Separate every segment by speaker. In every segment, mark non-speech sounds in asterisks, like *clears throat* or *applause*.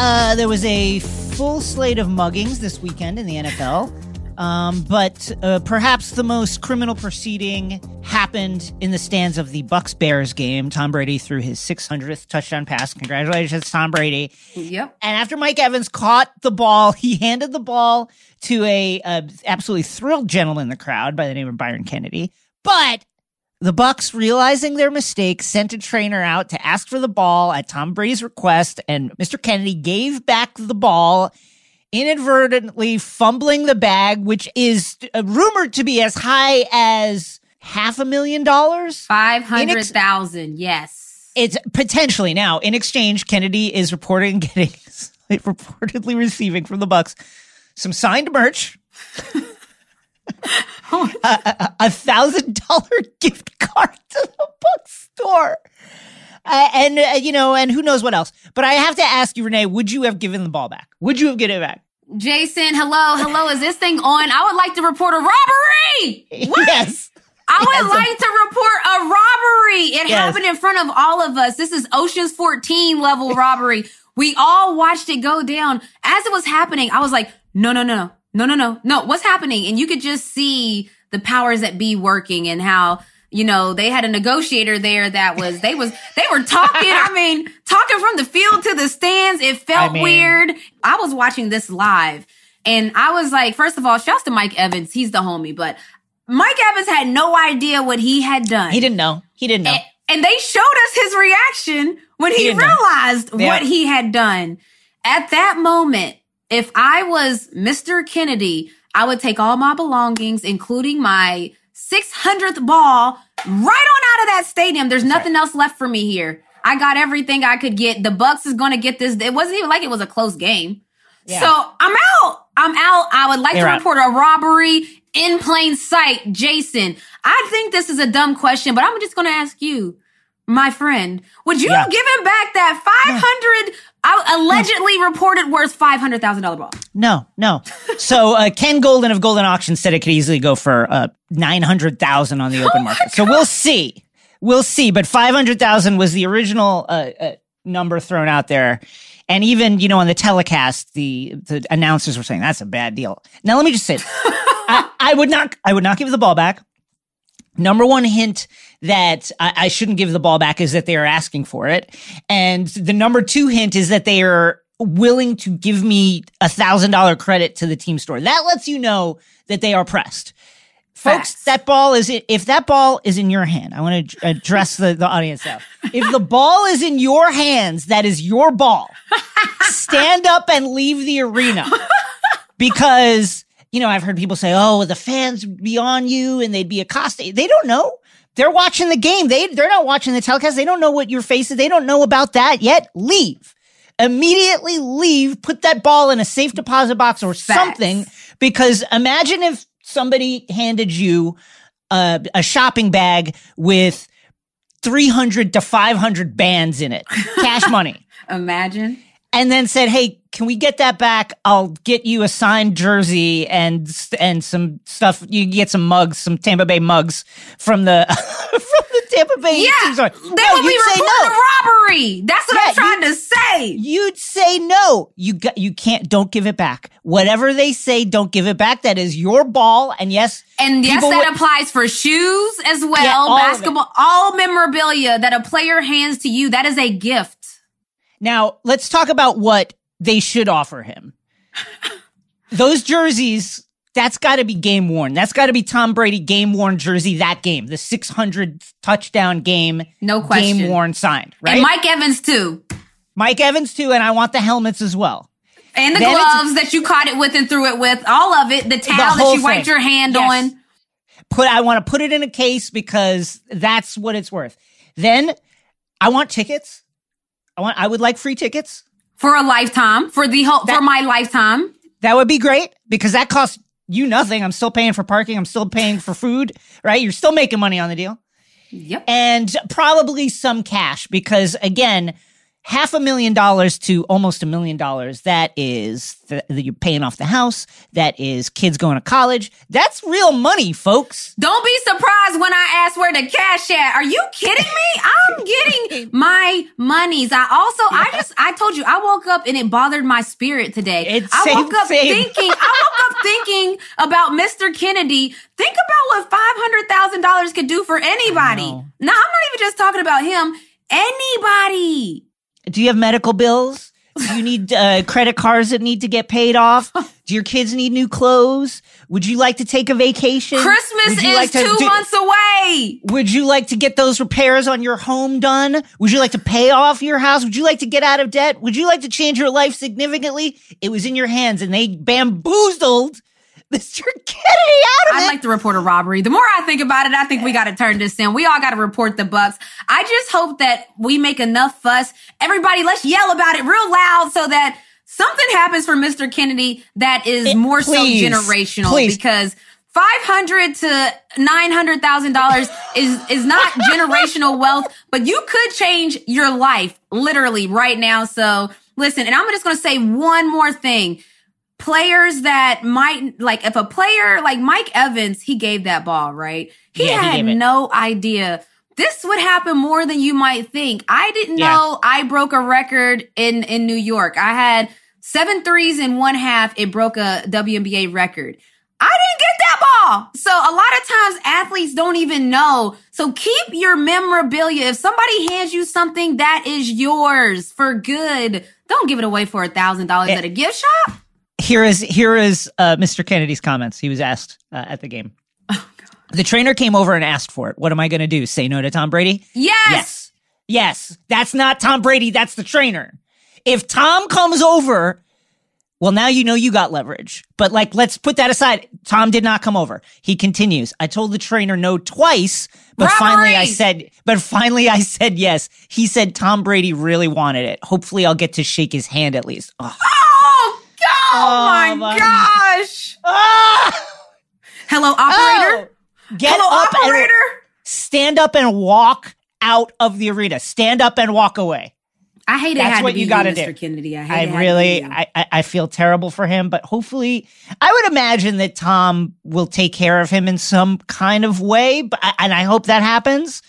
Speaker 1: Uh, there was a full slate of muggings this weekend in the NFL. Um, but uh, perhaps the most criminal proceeding happened in the stands of the Bucs Bears game. Tom Brady threw his 600th touchdown pass. Congratulations, Tom Brady.
Speaker 2: Yep.
Speaker 1: And after Mike Evans caught the ball, he handed the ball to a, a absolutely thrilled gentleman in the crowd by the name of Byron Kennedy. But the Bucs, realizing their mistake, sent a trainer out to ask for the ball at Tom Brady's request, and Mr. Kennedy gave back the ball, inadvertently fumbling the bag, which is uh, rumored to be as high as half a million dollars.
Speaker 2: 500,000. yes.
Speaker 1: It's potentially now. In exchange, Kennedy is reporting *laughs* getting reportedly receiving from the Bucs some signed merch. *laughs* a, thousand dollar gift card to the bookstore. Uh, and uh, you know, and who knows what else. But I have to ask you, Renee, would you have given the ball back? Would you have given it back?
Speaker 2: Jason, hello, hello. Is this thing on? I would like to report a robbery. *laughs* What?
Speaker 1: Yes.
Speaker 2: I would
Speaker 1: Yes,
Speaker 2: like to report a robbery. It
Speaker 1: Yes.
Speaker 2: happened in front of all of us. This is Ocean's 14 level robbery. We all watched it go down. As it was happening, I was like, no, no, no, no, no, no, no. What's happening? And you could just see the powers that be working and how, you know, they had a negotiator there that was, they was, they were talking. I *laughs* mean, talking from the field to the stands. It felt
Speaker 1: I mean-
Speaker 2: weird. I was watching this live and I was like, first of all, shouts to Mike Evans. He's the homie, but Mike Evans had no idea what he had done.
Speaker 1: He didn't know. He didn't know.
Speaker 2: And, and they showed us his reaction when he,
Speaker 1: He
Speaker 2: realized
Speaker 1: Yeah.
Speaker 2: what he had done. At that moment, if I was Mr. Kennedy, I would take all my belongings, including my 600th ball, right on out of that stadium. There's nothing else left for me here. I got everything I could get. The Bucs is going to get this. It wasn't even like it was a close game.
Speaker 1: Yeah.
Speaker 2: So I'm out. I'm out. I would like
Speaker 1: You're
Speaker 2: to
Speaker 1: out.
Speaker 2: report a robbery in plain sight. Jason, I think this is a dumb question, but I'm just going to ask you, my friend, would you
Speaker 1: Yeah.
Speaker 2: give him back that 500 I allegedly reported worth $500,000 ball?
Speaker 1: No, no. So uh, Ken Golden of Golden Auction said it could easily go for uh, nine hundred thousand on the open market. So we'll see, we'll see. But five hundred thousand was the original uh, uh, number thrown out there, and even you know on the telecast, the the announcers were saying that's a bad deal. Now let me just say. *laughs* I, I would not, I would not give the ball back. Number one hint that I, I shouldn't give the ball back is that they are asking for it. And the number two hint is that they are willing to give me a thousand dollar credit to the team store. That lets you know that they are pressed. Folks, that ball is, if that ball is in your hand, I want to address the, the audience now. If the ball is in your hands, that is your ball. Stand up and leave the arena because you know I've heard people say, "Oh, the fans would be on you and they'd be accosted." They don't know. They're watching the game. They they're not watching the telecast. They don't know what your face is. They don't know about that yet. Leave immediately. Leave. Put that ball in a safe deposit box or something. Because imagine if somebody handed you a, a shopping bag with. 300 to 500 bands in it, cash money *laughs*
Speaker 2: Imagine.
Speaker 1: And then said, "Hey, can we get that back? I'll get you a signed jersey and and some stuff. You can get some mugs, some Tampa Bay mugs from the *laughs* from the Tampa Bay
Speaker 2: Yeah. They
Speaker 1: No,
Speaker 2: would be reporting
Speaker 1: no.
Speaker 2: a robbery. That's what
Speaker 1: Yeah,
Speaker 2: I'm trying to say.
Speaker 1: You'd say no. You got, you can't. Don't give it back. Whatever they say, don't give it back. That is your ball. And yes,
Speaker 2: And yes, that
Speaker 1: would-
Speaker 2: applies for shoes as well,
Speaker 1: Yeah, all
Speaker 2: basketball, all memorabilia that a player hands to you. That is a gift.
Speaker 1: Now, let's talk about what they should offer him. Those jerseys, that's got to be game worn. That's got to be Tom Brady game worn jersey that game, the 600 touchdown game,
Speaker 2: No question.
Speaker 1: game worn signed, right?
Speaker 2: And Mike Evans too.
Speaker 1: Mike Evans too, and I want the helmets as well.
Speaker 2: And the
Speaker 1: Then
Speaker 2: gloves that you caught it with and threw it with, all of it, the towel that
Speaker 1: whole
Speaker 2: you wiped
Speaker 1: thing.
Speaker 2: your hand
Speaker 1: Yes.
Speaker 2: on.
Speaker 1: Put I want to put it in a case because that's what it's worth. Then I want tickets. I want I would like free tickets.
Speaker 2: For a lifetime, for the whole, for my lifetime.
Speaker 1: That would be great because that costs you nothing. I'm still paying for parking. I'm still paying for food, right? You're still making money on the deal.
Speaker 2: Yep.
Speaker 1: and probably some cash because again half a million dollars to almost a million dollars that is the, you're paying off the house that is kids going to college that's real money folks
Speaker 2: Don't be surprised when I ask where the cash at. Are you kidding me? I'm getting *laughs* my monies. I also, I just, I told you, I woke up and it bothered my spirit today.
Speaker 1: It's
Speaker 2: I
Speaker 1: same-
Speaker 2: woke up
Speaker 1: same.
Speaker 2: thinking, I woke up *laughs* thinking about Mr. Kennedy. Think about what $500,000 could do for anybody. Now, I'm not even just talking about him. Anybody.
Speaker 1: Do you have medical bills do you need uh, credit cards that need to get paid off do your kids need new clothes would you like to take a vacation
Speaker 2: Christmas is
Speaker 1: like
Speaker 2: two
Speaker 1: do-
Speaker 2: months away.
Speaker 1: Would you like to get those repairs on your home done? Would you like to pay off your house? Would you like to get out of debt? Would you like to change your life significantly? It was in your hands and they bamboozled Mr. Kennedy out of
Speaker 2: I'd
Speaker 1: it.
Speaker 2: like to report a robbery. The more I think about it, I think we got to turn this in. We all got to report the Bucs. I just hope that we make enough fuss. Everybody, let's yell about it real loud so that something happens for Mr. Kennedy that is
Speaker 1: Eh,
Speaker 2: more
Speaker 1: please,
Speaker 2: so generational
Speaker 1: please.
Speaker 2: because five hundred to nine hundred thousand dollars is is not *laughs* generational wealth, but you could change your life literally right now. So listen, and I'm just going to say one more thing players that might like if a player like Mike Evans, he gave that ball, right? He
Speaker 1: Yeah, he
Speaker 2: had
Speaker 1: it.
Speaker 2: no idea. This would happen more than you might think. I didn't
Speaker 1: Yeah.
Speaker 2: know I broke a record in in New York. I had seven threes in one half. It broke a WNBA record. I didn't get that ball. So a lot of times athletes don't even know. So keep your memorabilia. If somebody hands you something that is yours for good, don't give it away for a thousand dollars
Speaker 1: Eh.
Speaker 2: at a gift shop.
Speaker 1: Here is here is uh, Mr. Kennedy's comments. He was asked uh, at the game. the trainer came over and asked for it. What am I going to do? Say no to Tom Brady?
Speaker 2: Yes.
Speaker 1: Yes. Yes. That's not Tom Brady. That's the trainer. If Tom comes over, well, now you know you got leverage. But like, let's put that aside. Tom did not come over. He continues. I told the trainer no twice, but finally I said, but finally I said yes. He said Tom Brady really wanted it. Hopefully I'll get to shake his hand at least. Oh.
Speaker 2: Oh, oh my,
Speaker 1: my-
Speaker 2: gosh.
Speaker 1: Ah!
Speaker 2: Hello, operator.
Speaker 1: Oh! Get
Speaker 2: Hello,
Speaker 1: up
Speaker 2: operator.
Speaker 1: stand up and walk out of the arena. Stand up and walk away.
Speaker 2: I hate it.
Speaker 1: That's what you gotta do,
Speaker 2: Mr.
Speaker 1: do.
Speaker 2: Kennedy. I, hate
Speaker 1: I
Speaker 2: it had
Speaker 1: really. I, I I feel terrible for him, but hopefully, I would imagine that Tom will take care of him in some kind of way. But and I hope that happens.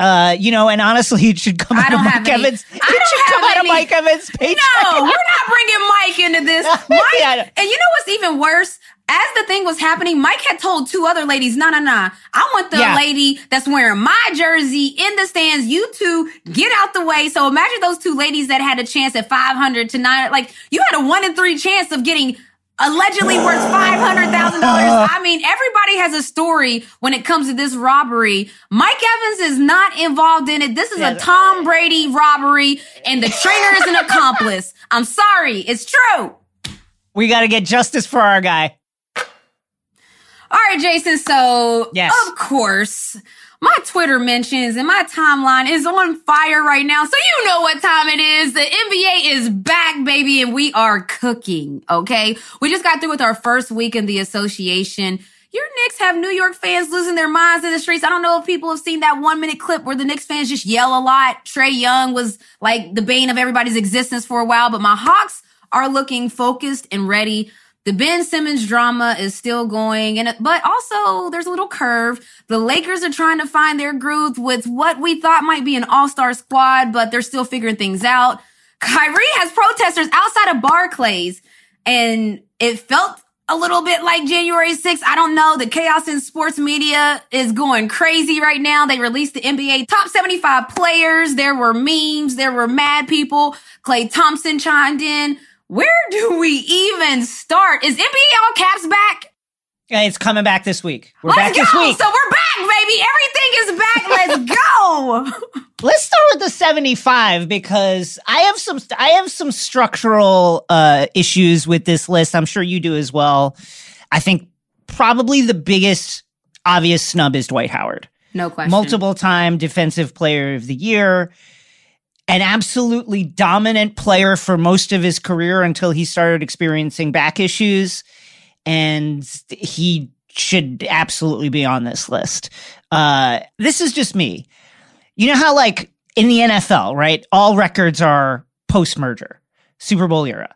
Speaker 1: Uh, you know, and honestly, it should come out of Mike
Speaker 2: any-
Speaker 1: Evans. It should come out of Mike Evans' paycheck.
Speaker 2: No, we're not bringing Mike into this. *laughs* Mike,
Speaker 1: Yeah.
Speaker 2: and you know what's even worse? As the thing was happening, Mike had told two other ladies, no, no, no. I want the
Speaker 1: Yeah.
Speaker 2: lady that's wearing my jersey in the stands. You two get out the way. So imagine those two ladies that had a chance at 500 to nine. Like you had a one in three chance of getting allegedly worth $500,000. Uh-huh. I mean, everybody has a story when it comes to this robbery. Mike Evans is not involved in it. This is a Tom Brady robbery and the trainer is an accomplice. *laughs* I'm sorry. It's true.
Speaker 1: We got to get justice for our guy.
Speaker 2: All right, Jason. So,
Speaker 1: Yes.
Speaker 2: of course, my Twitter mentions and my timeline is on fire right now. So you know what time it is. The NBA is back, baby, and we are cooking. Okay. We just got through with our first week in the association. Your Knicks have New York fans losing their minds in the streets. I don't know if people have seen that one minute clip where the Knicks fans just yell a lot. Trae Young was like the bane of everybody's existence for a while, but my Hawks are looking focused and ready. The Ben Simmons drama is still going, and but also there's a little curve. The Lakers are trying to find their groove with what we thought might be an all-star squad, but they're still figuring things out. Kyrie has protesters outside of Barclays, and it felt a little bit like January 6th. I don't know. The chaos in sports media is going crazy right now. They released the NBA top 75 players. There were memes. There were mad people. Klay Thompson chimed in. Where do we even start? Is NBA all caps back?
Speaker 1: It's coming back this week. We're
Speaker 2: Let's
Speaker 1: back
Speaker 2: go.
Speaker 1: this week.
Speaker 2: So we're back, baby. Everything is back. Let's *laughs* go.
Speaker 1: Let's start with the 75 because I have some I have some structural uh, issues with this list. I'm sure you do as well. I think probably the biggest obvious snub is Dwight Howard.
Speaker 2: No question.
Speaker 1: Multiple time defensive player of the year. An absolutely dominant player for most of his career until he started experiencing back issues. And he should absolutely be on this list. Uh, this is just me. You know how, like, in the NFL, right? All records are post merger, Super Bowl era.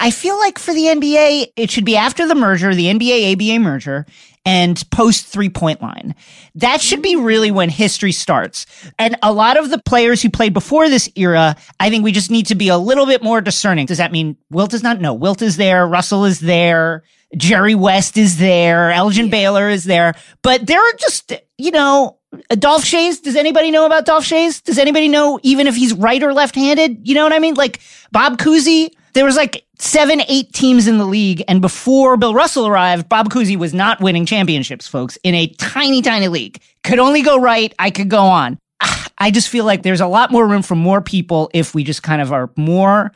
Speaker 1: I feel like for the NBA, it should be after the merger, the NBA ABA merger, and post three point line. That should be really when history starts. And a lot of the players who played before this era, I think we just need to be a little bit more discerning. Does that mean Wilt is not? No, Wilt is there. Russell is there. Jerry West is there. Elgin Baylor is there. But there are just, you know, Dolph Schayes. Does anybody know about Dolph Schayes? Does anybody know even if he's right or left handed? You know what I mean? Like Bob Cousy, there was like seven, eight teams in the league. And before Bill Russell arrived, Bob Cousy was not winning championships, folks, in a tiny, tiny league. Could only go right. I could go on. I just feel like there's a lot more room for more people if we just kind of are more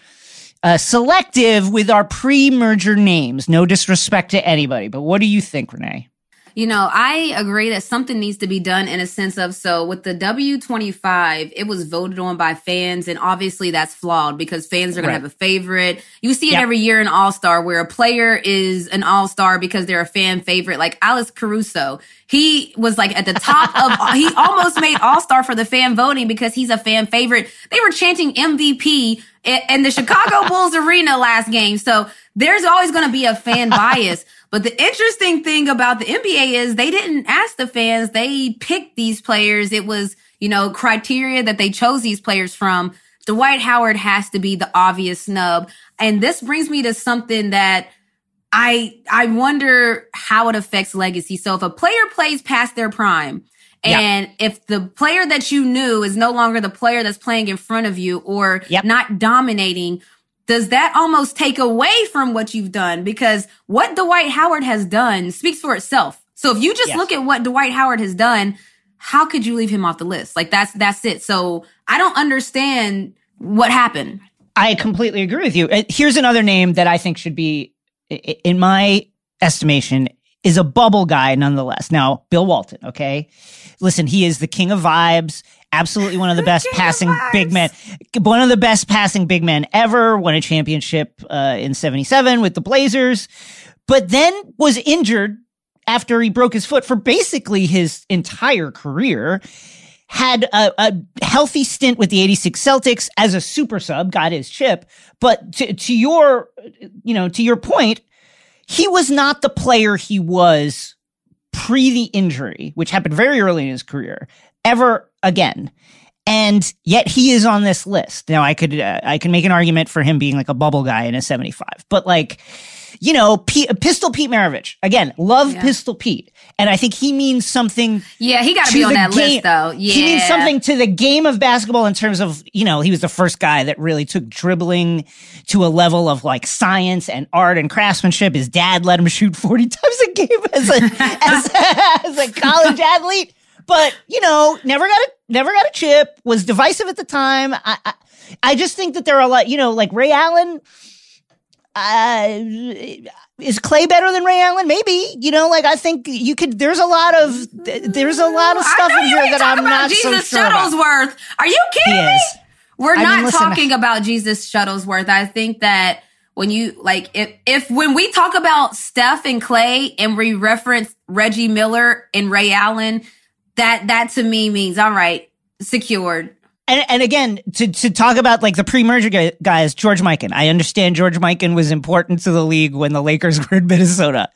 Speaker 1: uh, selective with our pre-merger names. No disrespect to anybody, but what do you think, Renee?
Speaker 2: You know, I agree that something needs to be done in a sense of so with the W25, it was voted on by fans, and obviously that's flawed because fans are going
Speaker 1: Right.
Speaker 2: to have a favorite. You see it
Speaker 1: Yep.
Speaker 2: every year in All Star where a player is an All Star because they're a fan favorite, like Alex Caruso. He was like at the top of, *laughs* he almost made All Star for the fan voting because he's a fan favorite. They were chanting MVP in, in the Chicago *laughs* Bulls arena last game. So there's always going to be a fan bias. But the interesting thing about the NBA is they didn't ask the fans. They picked these players. It was, you know, criteria that they chose these players from. Dwight Howard has to be the obvious snub. And this brings me to something that I, I wonder how it affects legacy. So if a player plays past their prime, and if the player that you knew is no longer the player that's playing in front of you or
Speaker 1: Yep.
Speaker 2: not dominating, does that almost take away from what you've done? Because what Dwight Howard has done speaks for itself. So if you just
Speaker 1: Yes.
Speaker 2: look at what Dwight Howard has done, how could you leave him off the list? Like that's that's it. So I don't understand what happened.
Speaker 1: I completely agree with you. Uh, Here's another name that I think should be, in my estimation, is a bubble guy nonetheless. Now, Bill Walton, okay? Listen, he is the king of vibes, absolutely one of the best passing big men, one of the best passing big men ever, won a championship uh, in 77 with the Blazers, but then was injured after he broke his foot for basically his entire career had a, a healthy stint with the 86 Celtics as a super sub, got his chip. But to, to your, you know, to your point, he was not the player he was pre the injury, which happened very early in his career, ever again. And yet he is on this list. Now I could, uh, I can make an argument for him being like a bubble guy in a 75, but like, you know, P- Pistol Pete Maravich, again, love
Speaker 2: Yeah.
Speaker 1: Pistol Pete. And I think he means something
Speaker 2: Yeah, he got to be on that
Speaker 1: game-
Speaker 2: list though. Yeah,
Speaker 1: He means something to the game of basketball in terms of, you know, he was the first guy that really took dribbling to a level of like science and art and craftsmanship. His dad let him shoot 40 *laughs* times a game as a, as, a as a college athlete. But, you know, never got a, never got a chip, was divisive at the time. I, I, I just think that there are a lot, you know, like Ray Allen, uh, is Klay better than Ray Allen? Maybe. You know, like I think you could. There's a lot of there's a lot of stuff in here that I'm
Speaker 2: about
Speaker 1: not so
Speaker 2: Jesus
Speaker 1: sure about.
Speaker 2: Shuttlesworth. Are you kidding me? We're
Speaker 1: I mean,
Speaker 2: not
Speaker 1: listen-
Speaker 2: talking about Jesus Shuttlesworth. I think that when you like if if when we talk about Steph and Klay and we reference Reggie Miller and Ray Allen, that that to me means all right, secured.
Speaker 1: And, and again, to, to talk about like the pre-merger guys, George Mikan. I understand George Mikan was important to the league when the Lakers *laughs* were in Minnesota.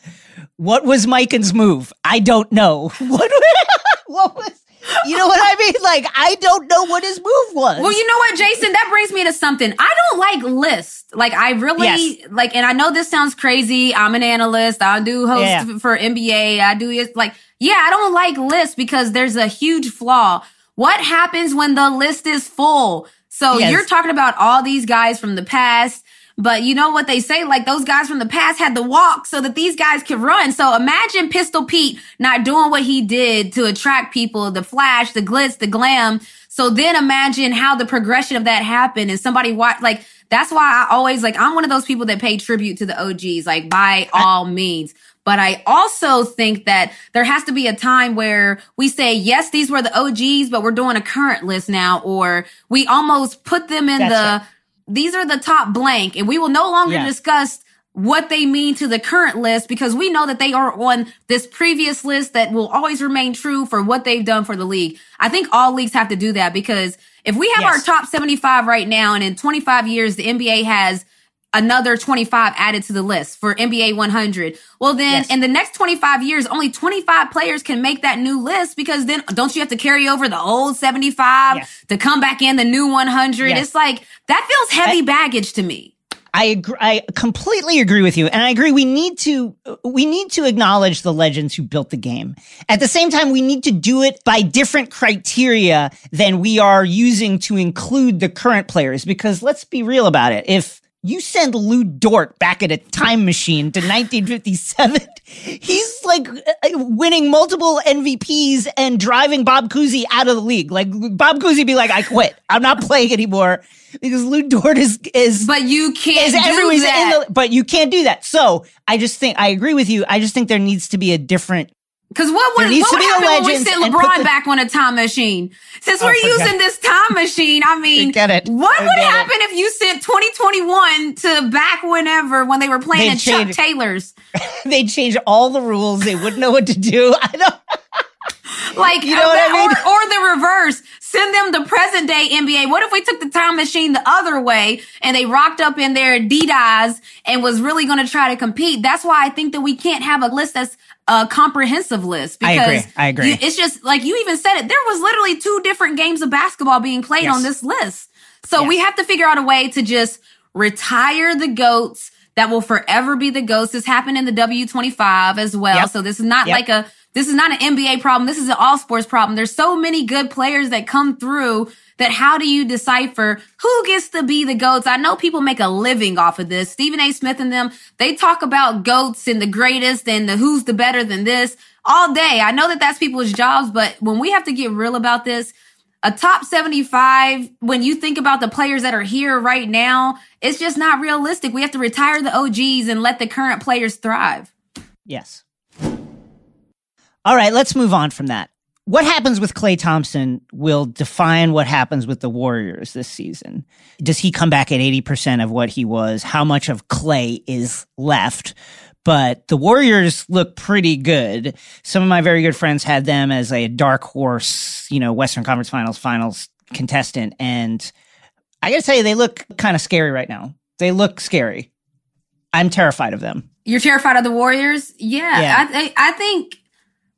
Speaker 1: What was Mikan's move? I don't know. *laughs* What, *laughs* what was, you know what I mean? Like, I don't know what his move was.
Speaker 2: Well, you know what, Jason? That brings me to something. I don't like lists. Like, I really
Speaker 1: Yes.
Speaker 2: like, and I know this sounds crazy. I'm an analyst. I do host
Speaker 1: Yeah.
Speaker 2: for NBA. I do it like, yeah, I don't like lists because there's a huge flaw. What happens when the list is full? So
Speaker 1: Yes.
Speaker 2: you're talking about all these guys from the past. But you know what they say? Like those guys from the past had to walk so that these guys could run. So imagine Pistol Pete not doing what he did to attract people, the flash, the glitz, the glam. So then imagine how the progression of that happened and somebody watch, like, that's why I always like, I'm one of those people that pay tribute to the OGs, like by all means. But I also think that there has to be a time where we say, yes, these were the OGs, but we're doing a current list now, or we almost put them in the, these are the top blank and we will no longer
Speaker 1: Yeah.
Speaker 2: discuss what they mean to the current list because we know that they are on this previous list that will always remain true for what they've done for the league. I think all leagues have to do that because if we have
Speaker 1: Yes.
Speaker 2: our top 75 right now and in 25 years the NBA has another 25 added to the list for NBA 100. Well, then
Speaker 1: Yes.
Speaker 2: in the next 25 years, only 25 players can make that new list because then don't you have to carry over the old 75
Speaker 1: Yes.
Speaker 2: to come back in the new 100?
Speaker 1: Yes.
Speaker 2: It's like that feels heavy baggage to me.
Speaker 1: I agree, I completely agree with you, and I agree. We need to we need to acknowledge the legends who built the game. At the same time, we need to do it by different criteria than we are using to include the current players. Because let's be real about it. If you send Lu Dort back in a time machine to 1957, *laughs* he's like uh, winning multiple MVPs and driving Bob Cousy out of the league. Like Bob Cousy be like, I quit. I'm not *laughs* playing anymore because Lu Dort is is
Speaker 2: But you can't
Speaker 1: is
Speaker 2: do that.
Speaker 1: in the but you can't do that. So I just think I agree with you. I just think there needs to be a different
Speaker 2: Because what would, what would happen when we sent LeBron
Speaker 1: the-
Speaker 2: back on a time machine? Since
Speaker 1: Oh,
Speaker 2: we're using this time machine, I mean,
Speaker 1: Forget it.
Speaker 2: what would
Speaker 1: Forget it.
Speaker 2: happen if you sent 2021 to back whenever when they were playing
Speaker 1: They'd
Speaker 2: at Chuck Taylor's? *laughs*
Speaker 1: they'd change all the rules. They wouldn't know what to do. *laughs* I don't
Speaker 2: Like,
Speaker 1: You know what I
Speaker 2: or,
Speaker 1: mean?
Speaker 2: or the reverse. Send them the present day NBA. What if we took the time machine the other way and they rocked up in their Adidas and was really going to try to compete? That's why I think that we can't have a list that's a comprehensive list.
Speaker 1: I
Speaker 2: Because
Speaker 1: agree. I agree.
Speaker 2: you- it's just like you even said it. There was literally two different games of basketball being played
Speaker 1: Yes.
Speaker 2: on this list. So
Speaker 1: Yes.
Speaker 2: we have to figure out a way to just retire the goats that will forever be the ghosts. This happened in the W25 as well.
Speaker 1: Yep.
Speaker 2: So this is not
Speaker 1: Yep.
Speaker 2: like a, this is not an NBA problem. This is an all sports problem. There's so many good players that come through that how do you decipher who gets to be the goats? I know people make a living off of this. Stephen A. Smith and them, they talk about goats and the greatest and the who's the better than this all day. I know that that's people's jobs, but when we have to get real about this, a top 75, when you think about the players that are here right now, it's just not realistic. We have to retire the OGs and let the current players thrive.
Speaker 1: Yes. All right, let's move on from that. What happens with Klay Thompson will define what happens with the Warriors this season. Does he come back at 80% of what he was? How much of Klay is left? But the Warriors look pretty good. Some of my very good friends had them as a dark horse, you know, Western Conference Finals finals contestant. And I gotta tell you, they look kind of scary right now. They look scary. I'm terrified of them.
Speaker 2: You're terrified of the Warriors? Yeah.
Speaker 1: Yeah.
Speaker 2: I, I, I think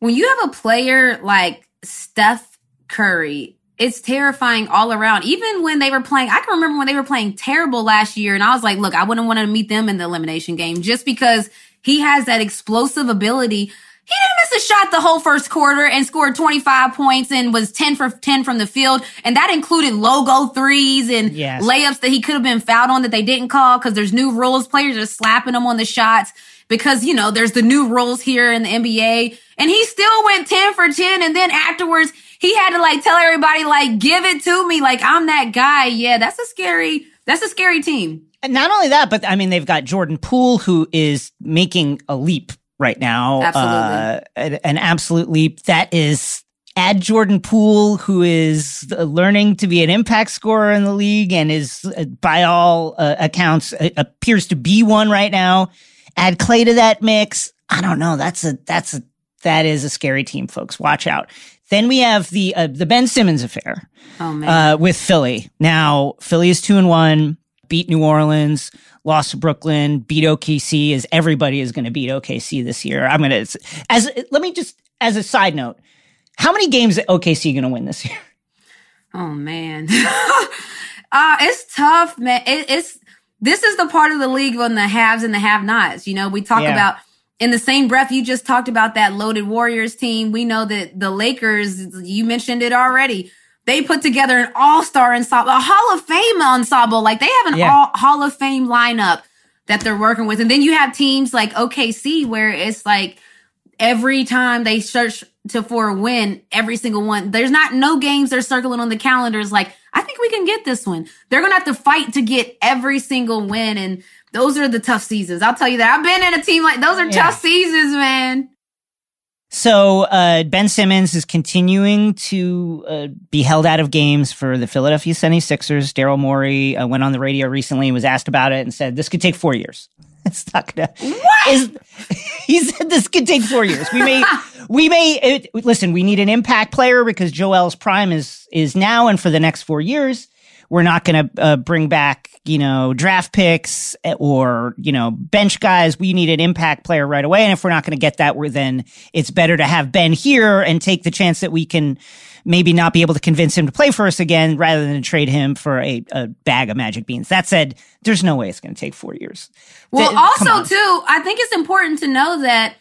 Speaker 2: when you have a player like Steph Curry, it's terrifying all around. Even when they were playing, I can remember when they were playing terrible last year, and I was like, look, I wouldn't want to meet them in the elimination game just because he has that explosive ability. He didn't miss a shot the whole first quarter and scored 25 points and was 10 for 10 from the field. And that included logo threes and
Speaker 1: Yes.
Speaker 2: layups that he could have been fouled on that they didn't call because there's new rules. Players are slapping them on the shots because, you know, there's the new rules here in the NBA. And he still went 10 for 10. And then afterwards, he had to like tell everybody, like, give it to me. Like, I'm that guy. Yeah, that's a scary, that's a scary team.
Speaker 1: And not only that, but I mean, they've got Jordan Poole, who is making a leap right now.
Speaker 2: Absolutely.
Speaker 1: Uh, an, an absolute leap. That is add Jordan Poole, who is uh, learning to be an impact scorer in the league and is, uh, by all uh, accounts, uh, appears to be one right now. Add Klay to that mix. I don't know. That's a, that's a, that is a scary team, folks. Watch out. Then we have the, uh, the Ben Simmons affair
Speaker 2: Oh, man.
Speaker 1: uh, with Philly. Now, Philly is two and one, beat New Orleans, lost to Brooklyn, beat OKC, as everybody is going to beat OKC this year. I'm going to, as, let me just, as a side note, how many games is OKC going to win this year?
Speaker 2: Oh man. *laughs* uh, it's tough, man. It, it's, this is the part of the league on the haves and the have nots. You know, we talk
Speaker 1: Yeah.
Speaker 2: about in the same breath, you just talked about that loaded Warriors team. We know that the Lakers, you mentioned it already. they put together an all-star ensemble, a Hall of Fame ensemble. Like they have an
Speaker 1: Yeah.
Speaker 2: all, Hall of Fame lineup that they're working with. And then you have teams like OKC where it's like every time they search to for a win, every single one, there's not no games they're circling on the calendars like, I think we can get this one. They're gonna have to fight to get every single win. And those are the tough seasons. I'll tell you that. I've been in a team like those are
Speaker 1: Yeah.
Speaker 2: tough seasons, man.
Speaker 1: So uh, Ben Simmons is continuing to uh, be held out of games for the Philadelphia 76ers. Daryl Morey uh, went on the radio recently, and was asked about it, and said this could take four years. *laughs* It's not gonna. Is, *laughs* he said this could take four years. We may, *laughs* we may it, listen. We need an impact player because Joel's prime is is now and for the next four years. We're not going to uh, bring back, you know, draft picks or, you know, bench guys. We need an impact player right away. And if we're not going to get that, we're then it's better to have Ben here and take the chance that we can maybe not be able to convince him to play for us again rather than trade him for a, a bag of magic beans. That said, there's no way it's going to take four years.
Speaker 2: Well,
Speaker 1: Th-
Speaker 2: also too, I think it's important to know that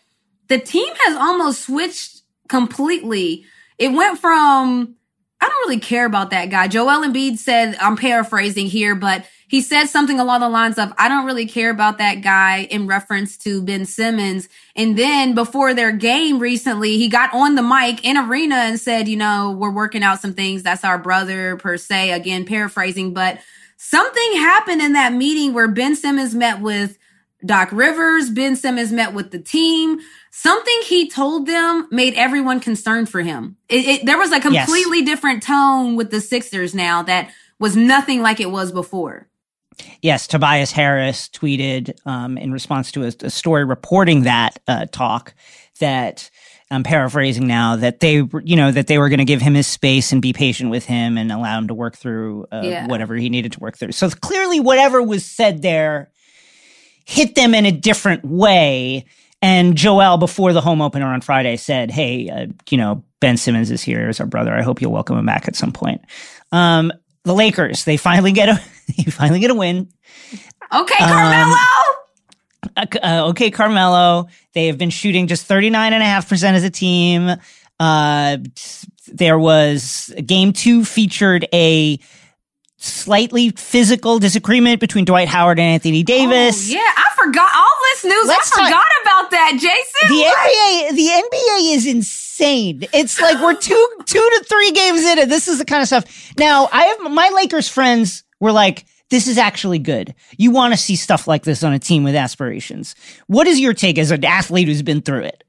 Speaker 2: the team has almost switched completely. It went from I don't really care about that guy. Joel Embiid said, I'm paraphrasing here, but he said something along the lines of, I don't really care about that guy in reference to Ben Simmons. And then before their game recently, he got on the mic in arena and said, you know, we're working out some things. That's our brother per se. Again, paraphrasing, but something happened in that meeting where Ben Simmons met with Doc Rivers. Ben Simmons met with the team. Something he told them made everyone concerned for him. It, it, there was a
Speaker 1: Yes.
Speaker 2: completely different tone with the Sixers now that was nothing like it was before.
Speaker 1: Yes, Tobias Harris tweeted um, in response to a, a story reporting that uh, talk that I'm paraphrasing now that they, were- you know, that they were going to give him his space and be patient with him and allow him to work through uh,
Speaker 2: Yeah.
Speaker 1: whatever he needed to work through. So clearly, whatever was said there hit them in a different way. And Joel, before the home opener on Friday, said, "Hey, uh, you know, Ben Simmons is here as our brother. I hope you'll welcome him back at some point." Um, the Lakers, they finally get a, *laughs* they finally get a win.
Speaker 2: Okay,
Speaker 1: Um,
Speaker 2: Carmelo.
Speaker 1: Uh, uh, okay, Carmelo. They have been shooting just 39.5% as a team. Uh, there was game two featured a slightly physical disagreement between Dwight Howard and Anthony oh, Davis.
Speaker 2: Oh, yeah, I forgot all this news.
Speaker 1: Let's
Speaker 2: I
Speaker 1: talk-
Speaker 2: forgot about that, Jason.
Speaker 1: The NBA, the NBA is insane. It's like we're *laughs* two, two to three games in, and this is the kind of stuff. Now, I have my Lakers friends were like, "This is actually good. You want to see stuff like this on a team with aspirations." What is your take as an athlete who's been through it?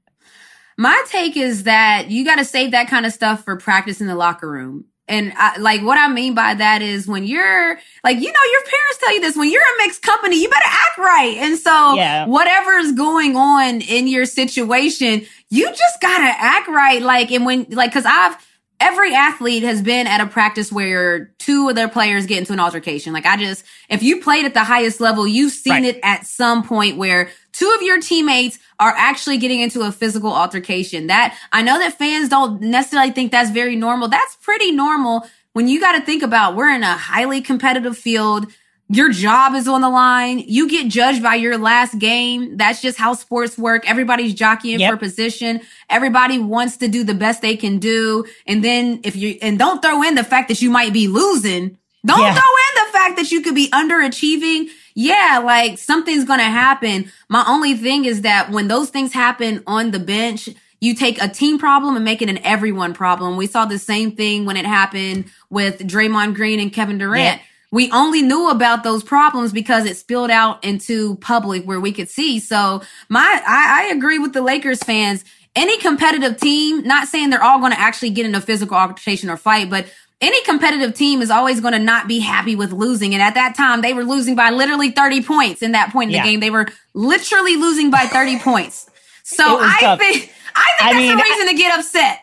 Speaker 2: My take is that you got to save that kind of stuff for practice in the locker room. And I, like what I mean by that is when you're like, you know, your parents tell you this when you're in mixed company, you better act right. And so
Speaker 1: Yeah.
Speaker 2: whatever's going on in your situation, you just gotta act right. Like, and when, like, cause I've, every athlete has been at a practice where two of their players get into an altercation. Like I just, if you played at the highest level, you've seen
Speaker 1: Right.
Speaker 2: it at some point where two of your teammates are actually getting into a physical altercation. That I know that fans don't necessarily think that's very normal. That's pretty normal when you got to think about we're in a highly competitive field. Your job is on the line. You get judged by your last game. That's just how sports work. Everybody's jockeying
Speaker 1: Yep.
Speaker 2: for position. Everybody wants to do the best they can do. And then if you, and don't throw in the fact that you might be losing. Don't
Speaker 1: Yeah.
Speaker 2: throw in the fact that you could be underachieving. Yeah, like something's going to happen. My only thing is that when those things happen on the bench, you take a team problem and make it an everyone problem. We saw the same thing when it happened with Draymond Green and Kevin Durant.
Speaker 1: Yeah.
Speaker 2: We only knew about those problems because it spilled out into public where we could see. So my, I, I agree with the Lakers fans. Any competitive team, not saying they're all going to actually get in a physical altercation or fight, but any competitive team is always going to not be happy with losing. And at that time, they were losing by literally 30 points in that point in
Speaker 1: Yeah.
Speaker 2: the game. They were literally losing by 30 *laughs* points. So I
Speaker 1: tough.
Speaker 2: think, I think
Speaker 1: I
Speaker 2: that's
Speaker 1: mean,
Speaker 2: a reason to get upset.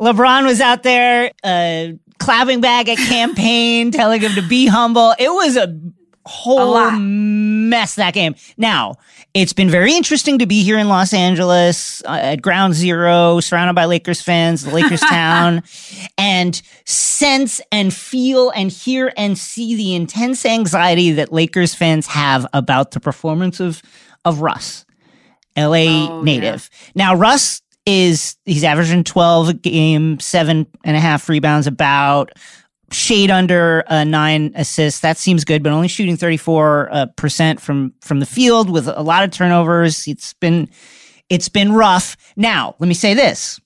Speaker 1: LeBron was out there, uh, clapping back at *laughs* Cam Payne, telling him to be humble. It was a whole mess that game. Now, it's been very interesting to be here in Los Angeles uh, at ground zero, surrounded by Lakers fans, the Lakers *laughs* town, and sense and feel and hear and see the intense anxiety that Lakers fans have about the performance of, of Russ. LA
Speaker 2: Oh,
Speaker 1: native. Now, Russ is he's averaging 12 a game, seven and a half rebounds, about shade under uh, nine assists. That seems good, but only shooting 34 uh, percent from from the field with a lot of turnovers. It's been it's been rough. Now, let me say this: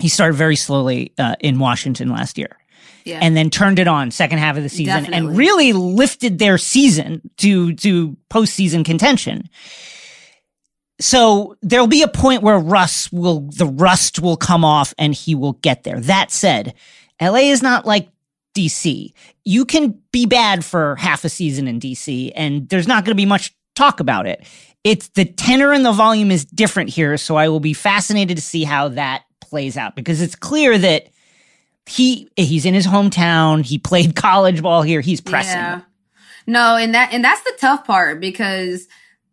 Speaker 1: he started very slowly uh, in Washington last year.
Speaker 2: Yeah.
Speaker 1: And then turned it on second half of the season
Speaker 2: Definitely.
Speaker 1: and really lifted their season to to postseason contention. So there'll be a point where Russ will the rust will come off and he will get there. That said, LA is not like DC. You can be bad for half a season in DC and there's not going to be much talk about it. It's the tenor and the volume is different here, so I will be fascinated to see how that plays out because it's clear that he he's in his hometown, he played *laughs* college ball here, he's pressing.
Speaker 2: Yeah. No, and that and that's the tough part because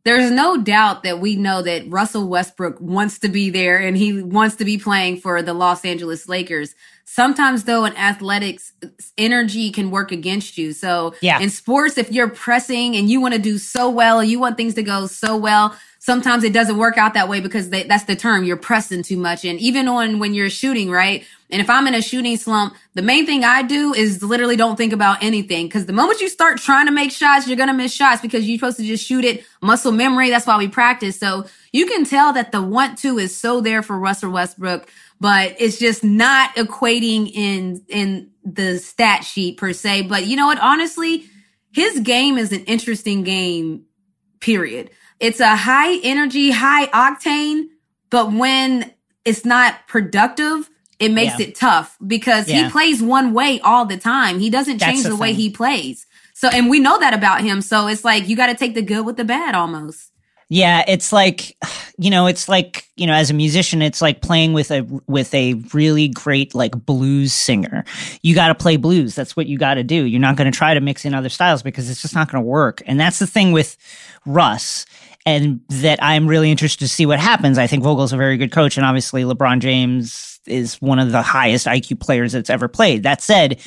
Speaker 2: there's no doubt that we know that Russell Westbrook wants to be there and he wants to be playing for the Los Angeles Lakers. Sometimes though in athletics energy can work against you. So
Speaker 1: Yeah.
Speaker 2: in sports if you're pressing and you want to do so well, you want things to go so well, sometimes it doesn't work out that way because they, that's the term you're pressing too much and even on when you're shooting, right? And if I'm in a shooting slump, the main thing I do is literally don't think about anything. Cause the moment you start trying to make shots, you're going to miss shots because you're supposed to just shoot it muscle memory. That's why we practice. So you can tell that the want to is so there for Russell Westbrook, but it's just not equating in, in the stat sheet per se. But you know what? Honestly, his game is an interesting game, period. It's a high energy, high octane, but when it's not productive, it makes
Speaker 1: Yeah.
Speaker 2: it tough because
Speaker 1: Yeah.
Speaker 2: he plays one way all the time. He doesn't change
Speaker 1: the
Speaker 2: the, way he plays. So, and we know that about him. So it's like you got to take the good with the bad almost.
Speaker 1: Yeah, it's like you know, it's like, you know, as a musician, it's like playing with a with a really great like blues singer. You got to play blues. That's what you got to do. You're not going to try to mix in other styles because it's just not going to work. And that's the thing with Russ and that I'm really interested to see what happens. I think Vogel's a very good coach and obviously LeBron James is one of the highest IQ players that's ever played. That said,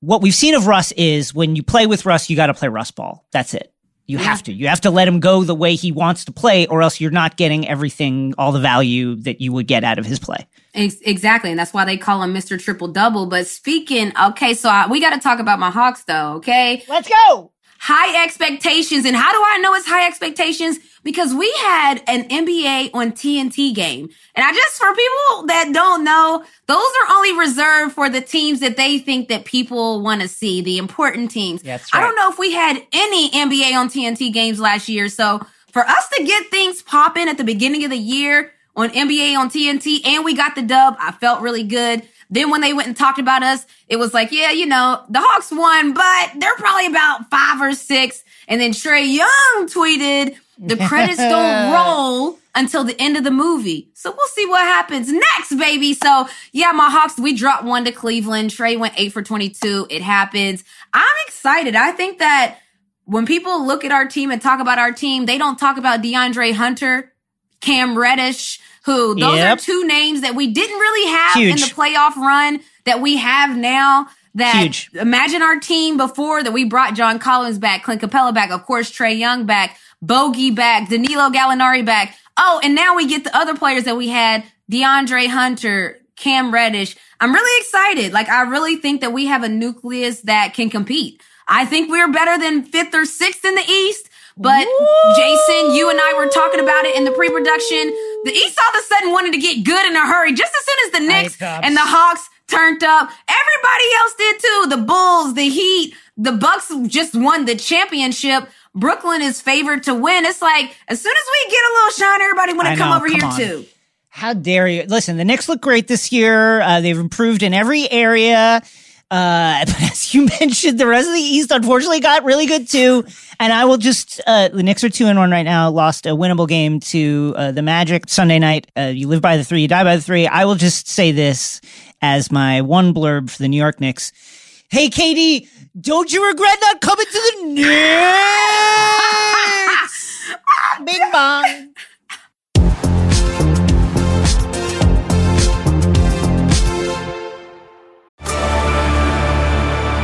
Speaker 1: what we've seen of Russ is when you play with Russ, you got to play Russ ball. That's it. You mm-hmm. have to. You have to let him go the way he wants to play, or else you're not getting everything, all the value that you would get out of his play.
Speaker 2: Exactly. And that's why they call him Mr. Triple Double. But speaking, okay, so I, we got to talk about my Hawks though, okay?
Speaker 1: Let's go.
Speaker 2: High expectations. And how do I know it's high expectations? Because we had an NBA on TNT game. And I just, for people that don't know, those are only reserved for the teams that they think that people want to see, the important teams.
Speaker 1: That's
Speaker 2: I don't know if we had any NBA on TNT games last year. So for us to get things popping at the beginning of the year on NBA on TNT and we got the dub, I felt really good. Then when they went and talked about us, it was like, yeah, you know, the Hawks won, but they're probably about five or six. And then Trae Young tweeted, the credits don't *laughs* roll until the end of the movie. So we'll see what happens next, baby. So yeah, my Hawks, we dropped one to Cleveland. Trae went eight for 22. It happens. I'm excited. I think that when people look at our team and talk about our team, they don't talk about DeAndre Hunter, Cam Reddish, who those
Speaker 1: Yep.
Speaker 2: are two names that we didn't really have in the playoff run that we have now. That
Speaker 1: Huge.
Speaker 2: imagine our team before that we brought John Collins back, Clint Capela back, of course, Trae Young back, Bogi back, Danilo Gallinari back. Oh, and now we get the other players that we had, DeAndre Hunter, Cam Reddish. I'm really excited. Like, I really think that we have a nucleus that can compete. I think we're better than fifth or sixth in the East. But Jason, you and I were talking about it in the pre-production. The East all of a sudden wanted to get good in a hurry, just as soon as the Knicks and the Hawks turned up. Everybody else did too. The Bulls, the Heat, the Bucks just won the championship. Brooklyn is favored to win. It's like as soon as we get a little shine, everybody want to come
Speaker 1: know,
Speaker 2: over
Speaker 1: come
Speaker 2: here
Speaker 1: on.
Speaker 2: too.
Speaker 1: How dare you? Listen, the Knicks look great this year. Uh, they've improved in every area. Uh, *laughs* but as you *laughs* mentioned, the rest of the East unfortunately got really good too. And I will just, uh, the Knicks are two and one right now, lost a winnable game to, uh, the Magic Sunday night. Uh, you live by the three, you die by the three. I will just say this as my one blurb for the New York Knicks. Hey, KD, don't you regret not coming to the *laughs* Knicks? Bing bong.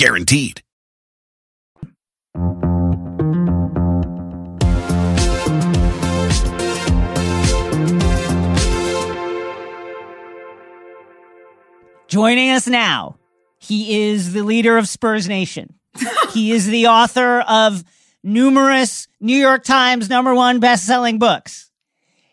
Speaker 3: Guaranteed.
Speaker 1: Joining us now, he is the leader of Spurs Nation. he is the author of numerous New York Times number one best-selling books.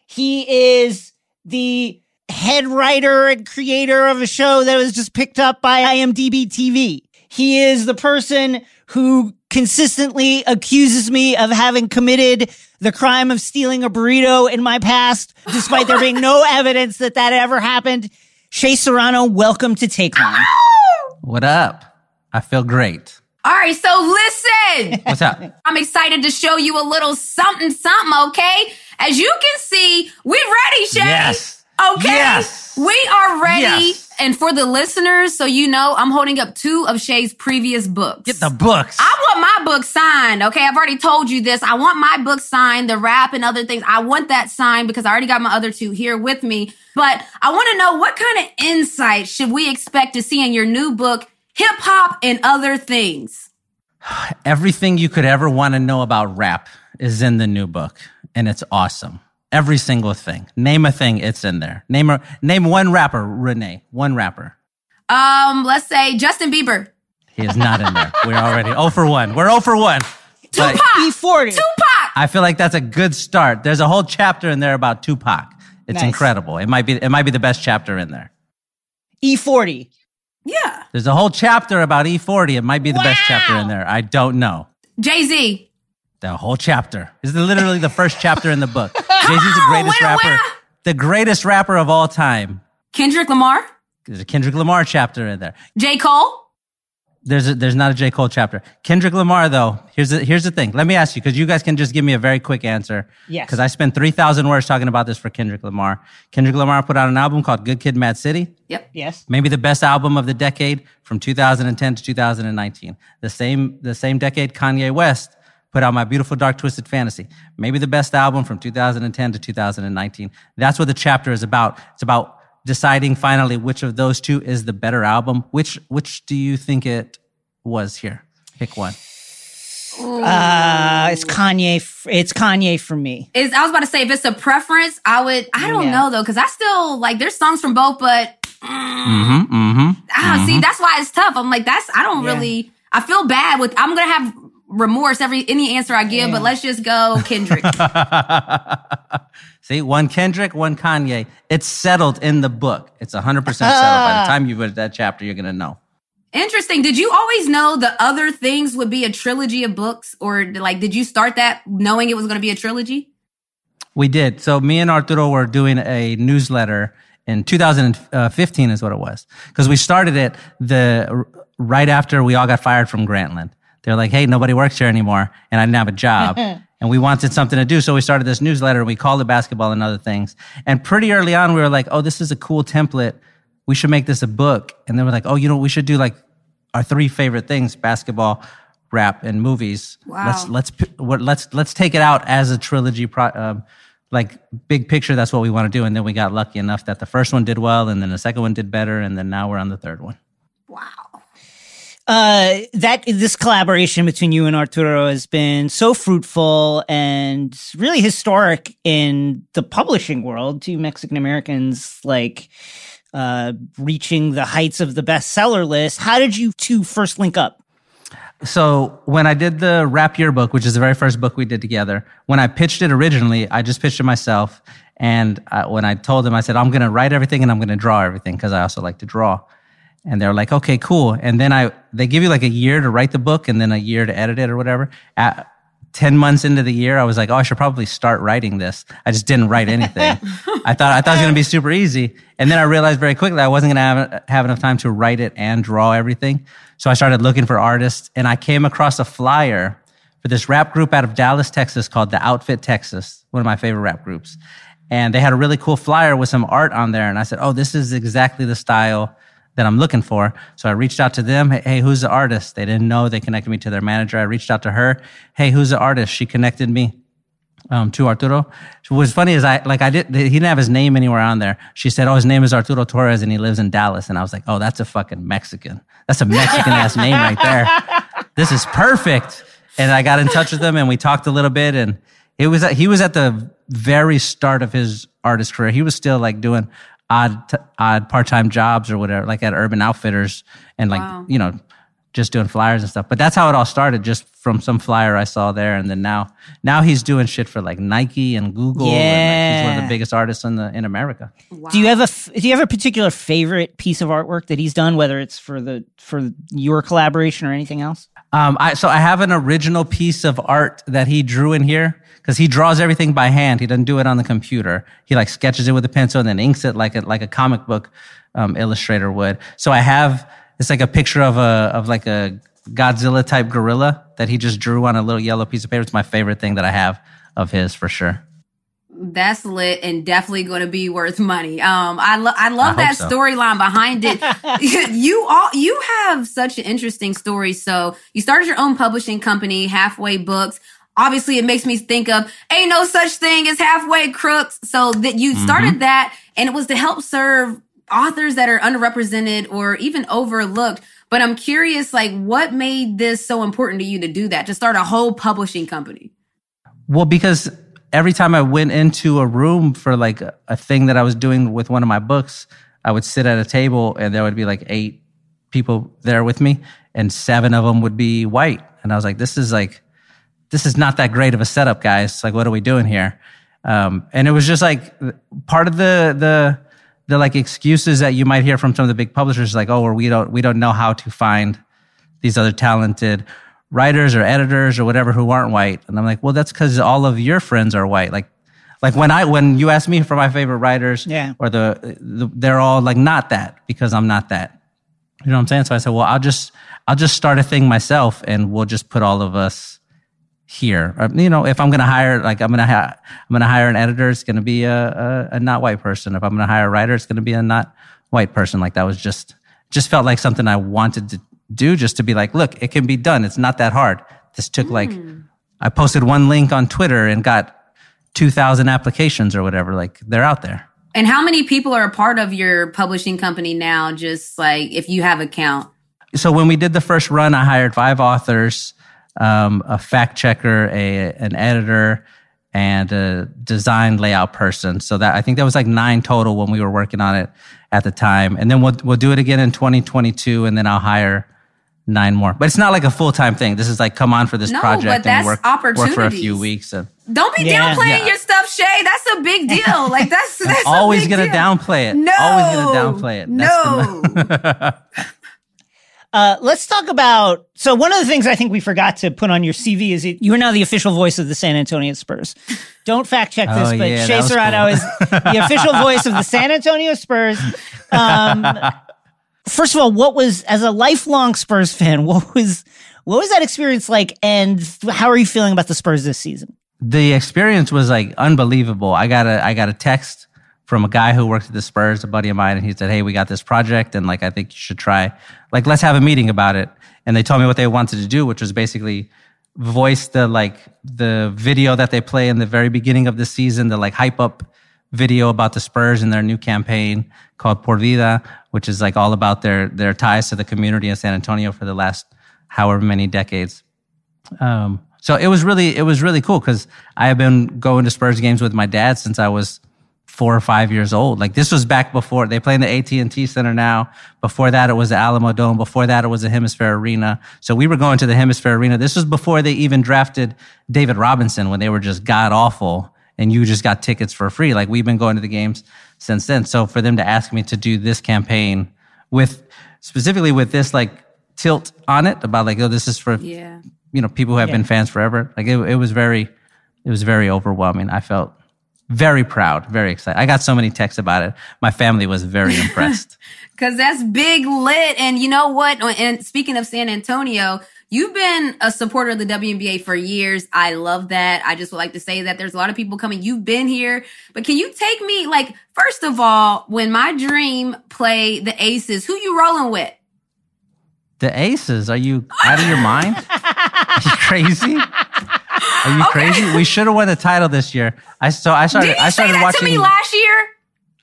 Speaker 1: He is the head writer and creator of a show that was just picked up by IMDb TV. He is the person who consistently accuses me of having committed the crime of stealing a burrito in my past, despite there being no *laughs* evidence that that ever happened. Shea Serrano, welcome to Take Line.
Speaker 4: What up? I feel great.
Speaker 2: All right, so listen.
Speaker 4: What's up?
Speaker 2: I'm excited to show you a little something, something, okay? As you can see, we're ready, Shea.
Speaker 4: Yes.
Speaker 2: Okay.
Speaker 4: Yes.
Speaker 2: We are ready.
Speaker 4: Yes.
Speaker 2: And for the listeners, so you know, I'm holding up two of Shea's previous books.
Speaker 4: Get the books.
Speaker 2: I want my book signed. Okay. I've already told you this. I want my book signed, the rap and other things. I want that signed because I already got my other two here with me. But I want to know what kind of insight should we expect to see in your new book, Hip Hop and Other Things?
Speaker 4: Everything you could ever want to know about rap is in the new book, and it's awesome. Every single thing. Name a thing, it's in there. Name a, name one rapper, Renee. One rapper.
Speaker 2: Um, let's say Justin Bieber.
Speaker 4: He is not in there. We're already 0 for 1. We're 0 for 1.
Speaker 2: Tupac.
Speaker 1: E40.
Speaker 2: Tupac.
Speaker 4: I feel like that's a good start. There's a whole chapter in there about Tupac. It's
Speaker 1: Nice.
Speaker 4: incredible. It might be it might be the best chapter in there.
Speaker 1: E40.
Speaker 2: Yeah.
Speaker 4: There's a whole chapter about E40. It might be the best chapter in there. I don't know.
Speaker 2: Jay Z.
Speaker 4: The whole chapter. This is literally the first chapter in the book. *laughs* Jay-Z's the *laughs* greatest
Speaker 2: winner,
Speaker 4: rapper.
Speaker 2: winner.
Speaker 4: The greatest rapper of all time.
Speaker 2: Kendrick Lamar.
Speaker 4: There's a Kendrick Lamar chapter in there.
Speaker 2: J. Cole.
Speaker 4: There's a, there's not a J. Cole chapter. Kendrick Lamar, though, here's the, here's the thing. Let me ask you, because you guys can just give me a very quick answer.
Speaker 1: Yes.
Speaker 4: Because I spent 3,000 words talking about this for Kendrick Lamar. Kendrick Lamar put out an album called Good Kid, Mad City.
Speaker 2: Yep.
Speaker 1: Yes.
Speaker 4: Maybe the best album of the decade from 2010 to 2019. The same, the same decade Kanye West put out My Beautiful Dark Twisted Fantasy. Maybe the best album from 2010 to 2019. That's what the chapter is about. It's about deciding finally which of those two is the better album. Which, which do you think it was here? Pick one.
Speaker 1: Uh, it's Kanye. It's Kanye for me.
Speaker 2: Is I was about to say if it's a preference, I would. I don't
Speaker 1: Yeah.
Speaker 2: know though, because I still like there's songs from both, but
Speaker 4: Mm-hmm, mm-hmm.
Speaker 2: ah, see that's why it's tough. I'm like that's I don't
Speaker 1: Yeah.
Speaker 2: really. I feel bad with. I'm gonna have remorse every any answer I give, but let's just go Kendrick. *laughs*
Speaker 4: See, one Kendrick, one Kanye. It's settled in the book. It's 100% settled. By the *laughs* time you read that chapter, you're going to know.
Speaker 2: Interesting. Did you always know the other things would be a trilogy of books, or like did you start that knowing it was going to be a trilogy?
Speaker 4: We did. So me and Arturo were doing a newsletter in 2015 is what it was. Cause we started it the right after we all got fired from Grantland. They're like, Hey, nobody works here anymore. And I didn't have a job *laughs* and we wanted something to do. So we started this newsletter and we called it basketball and other things. And pretty early on, we were like, Oh, this is a cool template. We should make this a book. And then we're like, Oh, you know, we should do like our three favorite things, basketball, rap and movies.
Speaker 2: Wow.
Speaker 4: Let's let's let's let's take it out as a trilogy pro, um, like big picture that's what we want to do and then we got lucky enough that the first one did well and then the second one did better and then now we're on the third one
Speaker 2: Wow.
Speaker 1: Uh, that this collaboration between you and Arturo has been so fruitful and really historic in the publishing world. Two Mexican Americans like uh reaching the heights of the bestseller list. How did you two first link up?
Speaker 4: So when I did the rap yearbook, which is the very first book we did together, when I pitched it originally, I just pitched it myself. And uh, when I told them, I said, I'm going to write everything and I'm going to draw everything because I also like to draw. And they're like, okay, cool. And then I, they give you like a year to write the book and then a year to edit it or whatever. At, 10 months into the year, I was like, oh, I should probably start writing this. I just didn't write anything. *laughs* I thought, I thought it was going to be super easy. And then I realized very quickly I wasn't going to have, have enough time to write it and draw everything. So I started looking for artists and I came across a flyer for this rap group out of Dallas, Texas called The Outfit Texas, one of my favorite rap groups. And they had a really cool flyer with some art on there. And I said, oh, this is exactly the style that I'm looking for. So I reached out to them. Hey, who's the artist? They didn't know. They connected me to their manager. I reached out to her. Hey, who's the artist? She connected me. Um, to Arturo. What was funny is I, like, I did, he didn't have his name anywhere on there. She said, Oh, his name is Arturo Torres and he lives in Dallas. And I was like, Oh, that's a fucking Mexican. That's a Mexican ass *laughs* name right there. This is perfect. And I got in touch with him and we talked a little bit and it was, he was at the very start of his artist career. He was still like doing odd odd part time jobs or whatever, like at Urban Outfitters, and like
Speaker 2: Wow.
Speaker 4: you know, just doing flyers and stuff. But that's how it all started, just from some flyer I saw there, and then now now he's doing shit for like Nike and Google. and like, he's one of the biggest artists in the in America.
Speaker 1: Do you have a f- do you have a particular favorite piece of artwork that he's done, whether it's for the for your collaboration or anything else?
Speaker 4: Um, I, so I have an original piece of art that he drew in here because he draws everything by hand. He doesn't do it on the computer. He like sketches it with a pencil and then inks it like a, like a comic book, um, illustrator would. So I have, it's like a picture of a, of like a Godzilla type gorilla that he just drew on a little yellow piece of paper. It's my favorite thing that I have of his for sure.
Speaker 2: That's lit and definitely going to be worth money. Um, I love I love
Speaker 4: I
Speaker 2: that
Speaker 4: so.
Speaker 2: storyline behind it. *laughs* you all you have such an interesting story. So you started your own publishing company, Halfway Books. Obviously, it makes me think of ain't no such thing as halfway crooks. So that you mm-hmm. started that, and it was to help serve authors that are underrepresented or even overlooked. But I'm curious, like, what made this so important to you to do that? To start a whole publishing company?
Speaker 4: Well, because every time I went into a room for like a, a thing that I was doing with one of my books, I would sit at a table and there would be like eight people there with me and seven of them would be white. And I was like, this is like, this is not that great of a setup, guys. Like, what are we doing here? Um, and it was just like part of the, the, the like excuses that you might hear from some of the big publishers, like, oh, or we don't, we don't know how to find these other talented writers or editors or whatever who aren't white. And I'm like, well, that's because all of your friends are white. Like, like when I when you ask me for my favorite writers,
Speaker 1: Yeah.
Speaker 4: or the, the they're all like not that because I'm not that. You know what I'm saying? So I said, well, I'll just I'll just start a thing myself, and we'll just put all of us here. Or, you know, if I'm gonna hire, like I'm gonna ha- I'm gonna hire an editor, it's gonna be a, a a not white person. If I'm gonna hire a writer, it's gonna be a not white person. Like that was just just felt like something I wanted to do, just to be like, look, it can be done. It's not that hard. This took like hmm. I posted one link on Twitter and got two thousand applications or whatever. Like they're out there.
Speaker 2: And how many people are a part of your publishing company now? Just like if you have a count.
Speaker 4: so when we did the first run, I hired five authors, um, a fact checker, a an editor, and a design layout person. So that I think that was like nine total when we were working on it at the time. And then we'll we'll do it again in 2022, and then I'll hire nine more. But it's not like a full time thing. This is like come on for this
Speaker 2: No,
Speaker 4: project
Speaker 2: but
Speaker 4: and
Speaker 2: that's
Speaker 4: work work for a few weeks. And
Speaker 2: Don't be
Speaker 1: Yeah.
Speaker 2: downplaying
Speaker 4: Yeah.
Speaker 2: your stuff, Shea. That's a big *laughs* deal. Like that's that's a
Speaker 4: always
Speaker 2: big
Speaker 4: gonna
Speaker 2: deal.
Speaker 4: downplay it.
Speaker 2: No,
Speaker 4: Always gonna downplay it. That's
Speaker 2: no. *laughs* *laughs*
Speaker 1: Uh, let's talk about. So one of the things I think we forgot to put on your CV is it, you are now the official voice of the San Antonio Spurs. Don't fact check this,
Speaker 4: Oh,
Speaker 1: but
Speaker 4: yeah,
Speaker 1: Shea Serrano
Speaker 4: cool.
Speaker 1: is the *laughs* official voice of the San Antonio Spurs. Um, first of all, what was as a lifelong Spurs fan? What was what was that experience like, and how are you feeling about the Spurs this season?
Speaker 4: the experience was like unbelievable. I got a I got a text from a guy who worked at the Spurs, a buddy of mine, and he said, "Hey, we got this project, and like I think you should try. Like, let's have a meeting about it." And they told me what they wanted to do, which was basically voice the like the video that they play in the very beginning of the season, the like hype up video about the Spurs and their new campaign called Por Vida, which is like all about their their ties to the community in San Antonio for the last however many decades. Um, so it was really, it was really cool because I have been going to Spurs games with my dad since I was four or five years old. Like this was back before they play in the AT&T Center now. Before that, it was the Alamodome. Before that, it was the HemisFair Arena. So we were going to the HemisFair Arena. This was before they even drafted David Robinson when they were just god awful and you just got tickets for free. Like we've been going to the games since then. So for them to ask me to do this campaign with specifically with this like tilt on it about like, oh, this is for,
Speaker 2: Yeah.
Speaker 4: you know, people who have been fans forever. Like it, it was very, it was very overwhelming. I felt very proud, very excited. I got so many texts about it. My family was very *laughs* impressed.
Speaker 2: Cause that's big lit. And you know what? Oh, and speaking of San Antonio, you've been a supporter of the WNBA for years. I love that. I just would like to say that there's a lot of people coming. You've been here, but can you take me like, first of all, when my dream play the aces, who you rolling with?
Speaker 4: the Aces, are you out of your mind? *laughs* Are you crazy? Are you *laughs* crazy? We should have won the title this year. I so I started.
Speaker 2: Did you
Speaker 4: I
Speaker 2: say that
Speaker 4: watching.
Speaker 2: to me last year?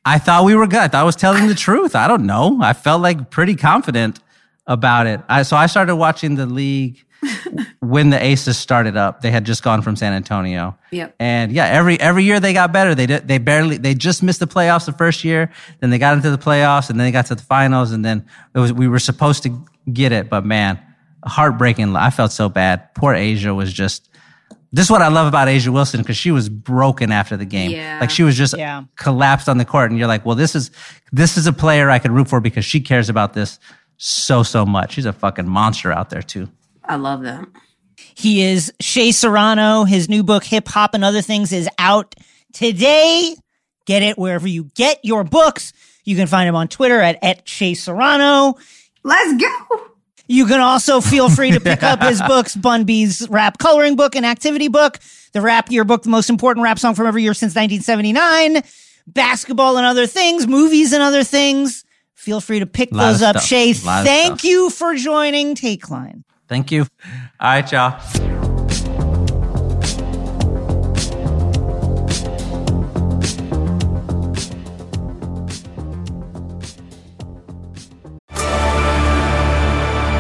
Speaker 4: I thought we were good. I thought I was telling the truth. I don't know. I felt like pretty confident about it. I, so I started watching the league *laughs* when the Aces started up. They had just gone from San Antonio.
Speaker 2: Yep.
Speaker 4: And yeah, every every year they got better. They did. They barely. They just missed the playoffs the first year. Then they got into the playoffs, and then they got to the finals, and then it was we were supposed to get it, but man, heartbreaking. I felt so bad. Poor A'ja was just. This is what I love about A'ja Wilson because she was broken after the game.
Speaker 2: Yeah.
Speaker 4: Like she was just
Speaker 1: Yeah.
Speaker 4: collapsed on the court, and you're like, well, this is this is a player I could root for because she cares about this so so much. She's a fucking monster out there too.
Speaker 2: I love that.
Speaker 1: He is Shea Serrano. His new book, Hip Hop and Other Things, is out today. Get it wherever you get your books. You can find him on Twitter at, at Shea Serrano.
Speaker 2: Let's go.
Speaker 1: You can also feel free to pick up his books, *laughs* Bun B's rap coloring book and activity book, the rap yearbook, the most important rap song from every year since 1979, basketball and other things, movies and other things. Feel free to pick those up.
Speaker 4: stuff. Shea,
Speaker 1: thank you for joining Take Line.
Speaker 4: Thank you. All right, y'all.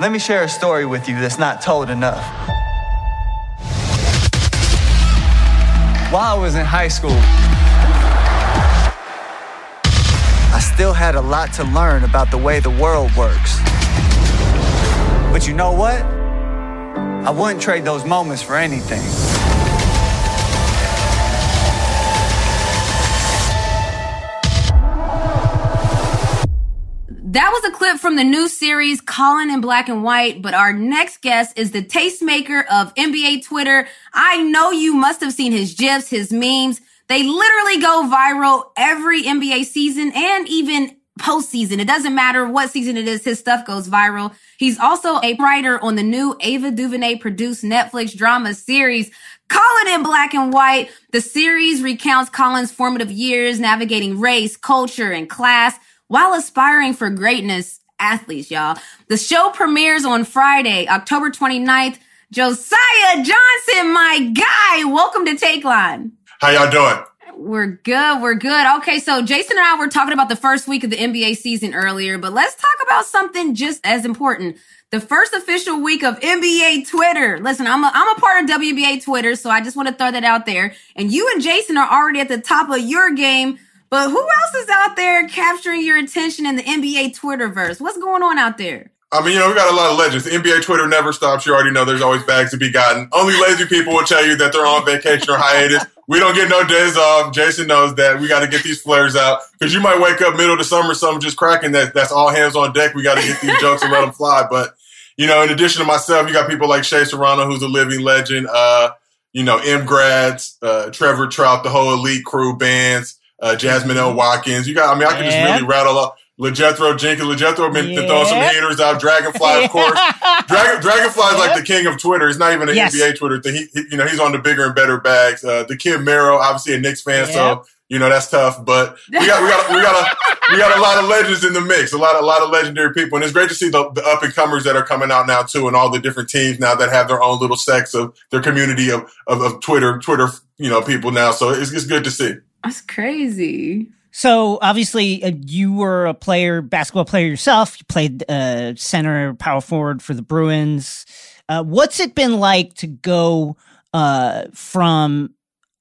Speaker 5: Let me share a story with you that's not told enough. While I was in high school, I still had a lot to learn about the way the world works. But you know what? I wouldn't trade those moments for anything.
Speaker 2: From the new series Colin in Black and White, but our next guest is the tastemaker of NBA Twitter. I know you must have seen his gifs, his memes. They literally go viral every NBA season and even postseason. It doesn't matter what season it is, his stuff goes viral. He's also a writer on the new Ava DuVernay produced Netflix drama series. Colin in Black and White. The series recounts Colin's formative years navigating race, culture, and class while aspiring for greatness athletes, y'all. The show premieres on Friday, October 29th. Josiah Johnson, my guy, welcome to Take Line.
Speaker 6: How y'all doing?
Speaker 2: We're good. We're good. Okay. So Jason and I were talking about the first week of the NBA season earlier, but let's talk about something just as important. The first official week of NBA Twitter. Listen, I'm a, I'm a part of WNBA Twitter, so I just want to throw that out there. And you and Jason are already at the top of your game. But who else is out there capturing your attention in the NBA Twitterverse? What's going on out there?
Speaker 7: I mean, you know, we got a lot of legends. The NBA Twitter never stops. You already know there's always bags to be gotten. Only lazy people will tell you that they're on vacation or hiatus. We don't get no days off. Jason knows that. We got to get these flares out because you might wake up middle of the summer, something just cracking. That that's all hands on deck. We got to get these jokes and let them fly. But you know, in addition to myself, you got people like Shea Serrano, who's a living legend. Uh, you know, M. Grads, uh, Trevor Trout, the whole elite crew bands, uh, Jasmine L. Watkins. You got, I mean, I can just really rattle up. LeJethro Jenkins. LeJethro been
Speaker 1: Yeah.
Speaker 7: throwing some haters out. Dragonfly, of course. *laughs* Dragon, Dragonfly is like the king of Twitter. It's not even an
Speaker 1: Yes.
Speaker 7: NBA Twitter thing. He, he- you know, he's on the bigger and better bags. Uh, the kid Mero, obviously a Knicks fan, so you know that's tough. But we got, we got, we got a, we got a lot of legends in the mix. A lot, a lot of legendary people, and it's great to see the, the up and comers that are coming out now too, and all the different teams now that have their own little sects of their community of of, of Twitter, Twitter, you know, people now. So it's, it's good to see.
Speaker 2: That's crazy.
Speaker 1: So obviously, uh, you were a player, basketball player yourself. You played uh, center, power forward for the Bruins. Uh, what's it been like to go uh, from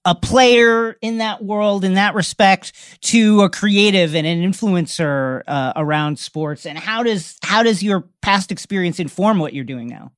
Speaker 1: a player in that world, in that respect, to a creative and an influencer uh, around sports? And how does how does your past experience inform what you're doing now?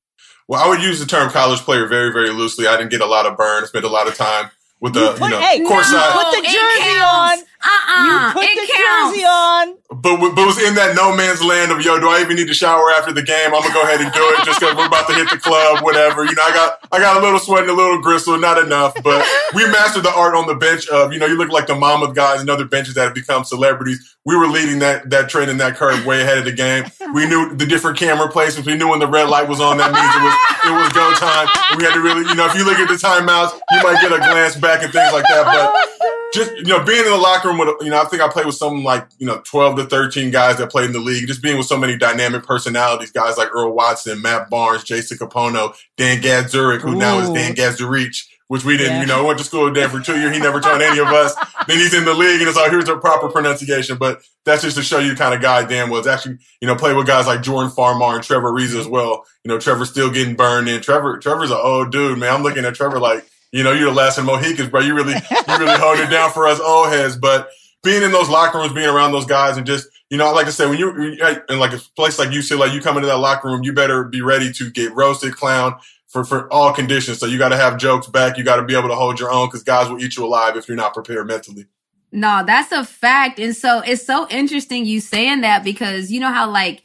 Speaker 7: Well, I would use the term college player very, very loosely. I didn't get a lot of burn. Spent a lot of time with the, you,
Speaker 1: put-
Speaker 7: know,
Speaker 1: hey,
Speaker 7: courtside.
Speaker 1: put the jersey
Speaker 2: counts. Uh-uh.
Speaker 1: you put
Speaker 2: it
Speaker 1: the
Speaker 2: counts.
Speaker 1: jersey on.
Speaker 7: But, but was in that no man's land of yo, do I even need to shower after the game? I'm gonna go ahead and do it just because we're about to hit the club, whatever. You know, I got I got a little sweat and a little gristle, not enough, but we mastered the art on the bench of you know you look like the Monmouth guys and other benches that have become celebrities. We were leading that that trend and that curve way ahead of the game. We knew the different camera placements. We knew when the red light was on, that means it was it was go time. We had to really, you know, if you look at the timeouts, you might get a glance back and things like that, but oh, just you know being in the locker room with you know I think I played with some like you know twelve to thirteen guys that played in the league. Just being with so many dynamic personalities, guys like Earl Watson, Matt Barnes, Jason Kapono, Dan Gadzuric, who now is Dan Gadzurich, which we didn't
Speaker 1: Yeah.
Speaker 7: you know went to school with Dan for two years. He never taught any of us. *laughs* then he's in the league and it's like here's the proper pronunciation. But that's just to show you the kind of guy Dan was. Actually, you know, played with guys like Jordan Farmar and Trevor Reeves as well. You know, Trevor's still getting burned in. Trevor Trevor's an old dude, man. I'm looking at Trevor like. You know, you're the last of Mohicans, bro. You really, you really hold it down for us old heads. But being in those locker rooms, being around those guys, and just, you know, I like to say, when you, in like a place like UCLA, you come into that locker room, you better be ready to get roasted, clown for, for all conditions. So you got to have jokes back. You got to be able to hold your own because guys will eat you alive if you're not prepared mentally.
Speaker 2: No, that's a fact. And so it's so interesting you saying that because you know how like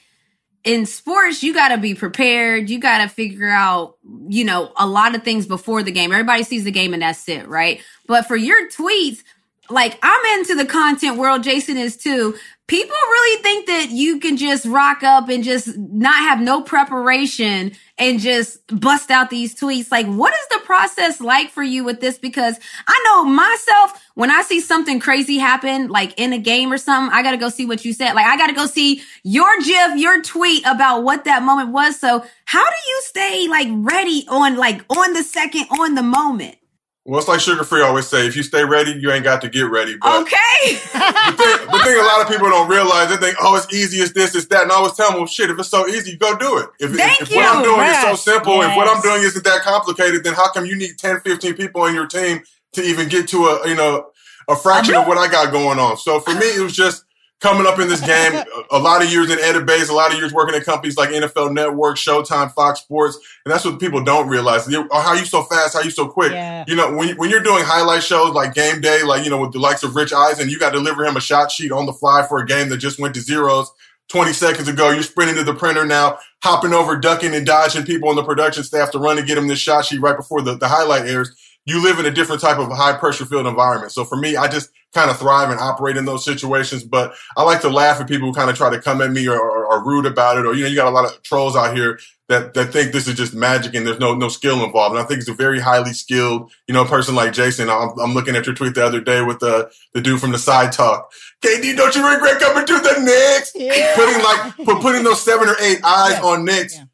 Speaker 2: in sports, you got to be prepared. You got to figure out, you know, a lot of things before the game. Everybody sees the game and that's it, right? But for your tweets, like I'm into the content world. Jason is too. People really think that you can just rock up and just not have no preparation and just bust out these tweets. Like, what is the process like for you with this? Because I know myself, when I see something crazy happen, like in a game or something, I got to go see what you said. Like, I got to go see your GIF, your tweet about what that moment was. So how do you stay like ready on like on the second, on the moment?
Speaker 7: Well, it's like Suga Free always say, if you stay ready, you ain't got to get ready. But
Speaker 2: Okay. *laughs*
Speaker 7: the, thing, the thing a lot of people don't realize, they think, oh, it's easy as this, it's that. And I always tell them, well, shit, if it's so easy, go do it. If,
Speaker 2: Thank
Speaker 7: if, if what I'm doing
Speaker 1: Yes.
Speaker 7: is so simple, if what I'm doing isn't that complicated, then how come you need 10, 15 people on your team to even get to a, you know, a fraction of what I got going on? So for me, it was just coming up in this game, *laughs* a, lot of years in edit base, a lot of years working at companies like NFL Network, Showtime, Fox Sports. And that's what people don't realize. You- Oh, how you so fast? How you so quick?
Speaker 1: Yeah.
Speaker 7: You know, when, when you're doing highlight shows like game day, like, you know, with the likes of Rich Eisen, you got to deliver him a shot sheet on the fly for a game that just went to zeros 20 seconds ago. You're sprinting to the printer now, hopping over, ducking and dodging people on the production staff to run and get him this shot sheet right before the, the highlight airs. You live in a different type of high pressure field environment. So for me, I just kind of thrive and operate in those situations. But I like to laugh at people who kind of try to come at me or, or, or rude about it. Or, you know, you got a lot of trolls out here that, that think this is just magic and there's no, no skill involved. And I think it's a very highly skilled, you know, person like Jason. I'm, I'm looking at your tweet the other day with the, the dude from the side talk. KD, don't you regret coming to the Knicks? Yeah. Putting like, put, putting those seven or eight eyes
Speaker 1: Yeah.
Speaker 7: on Knicks
Speaker 1: Yeah.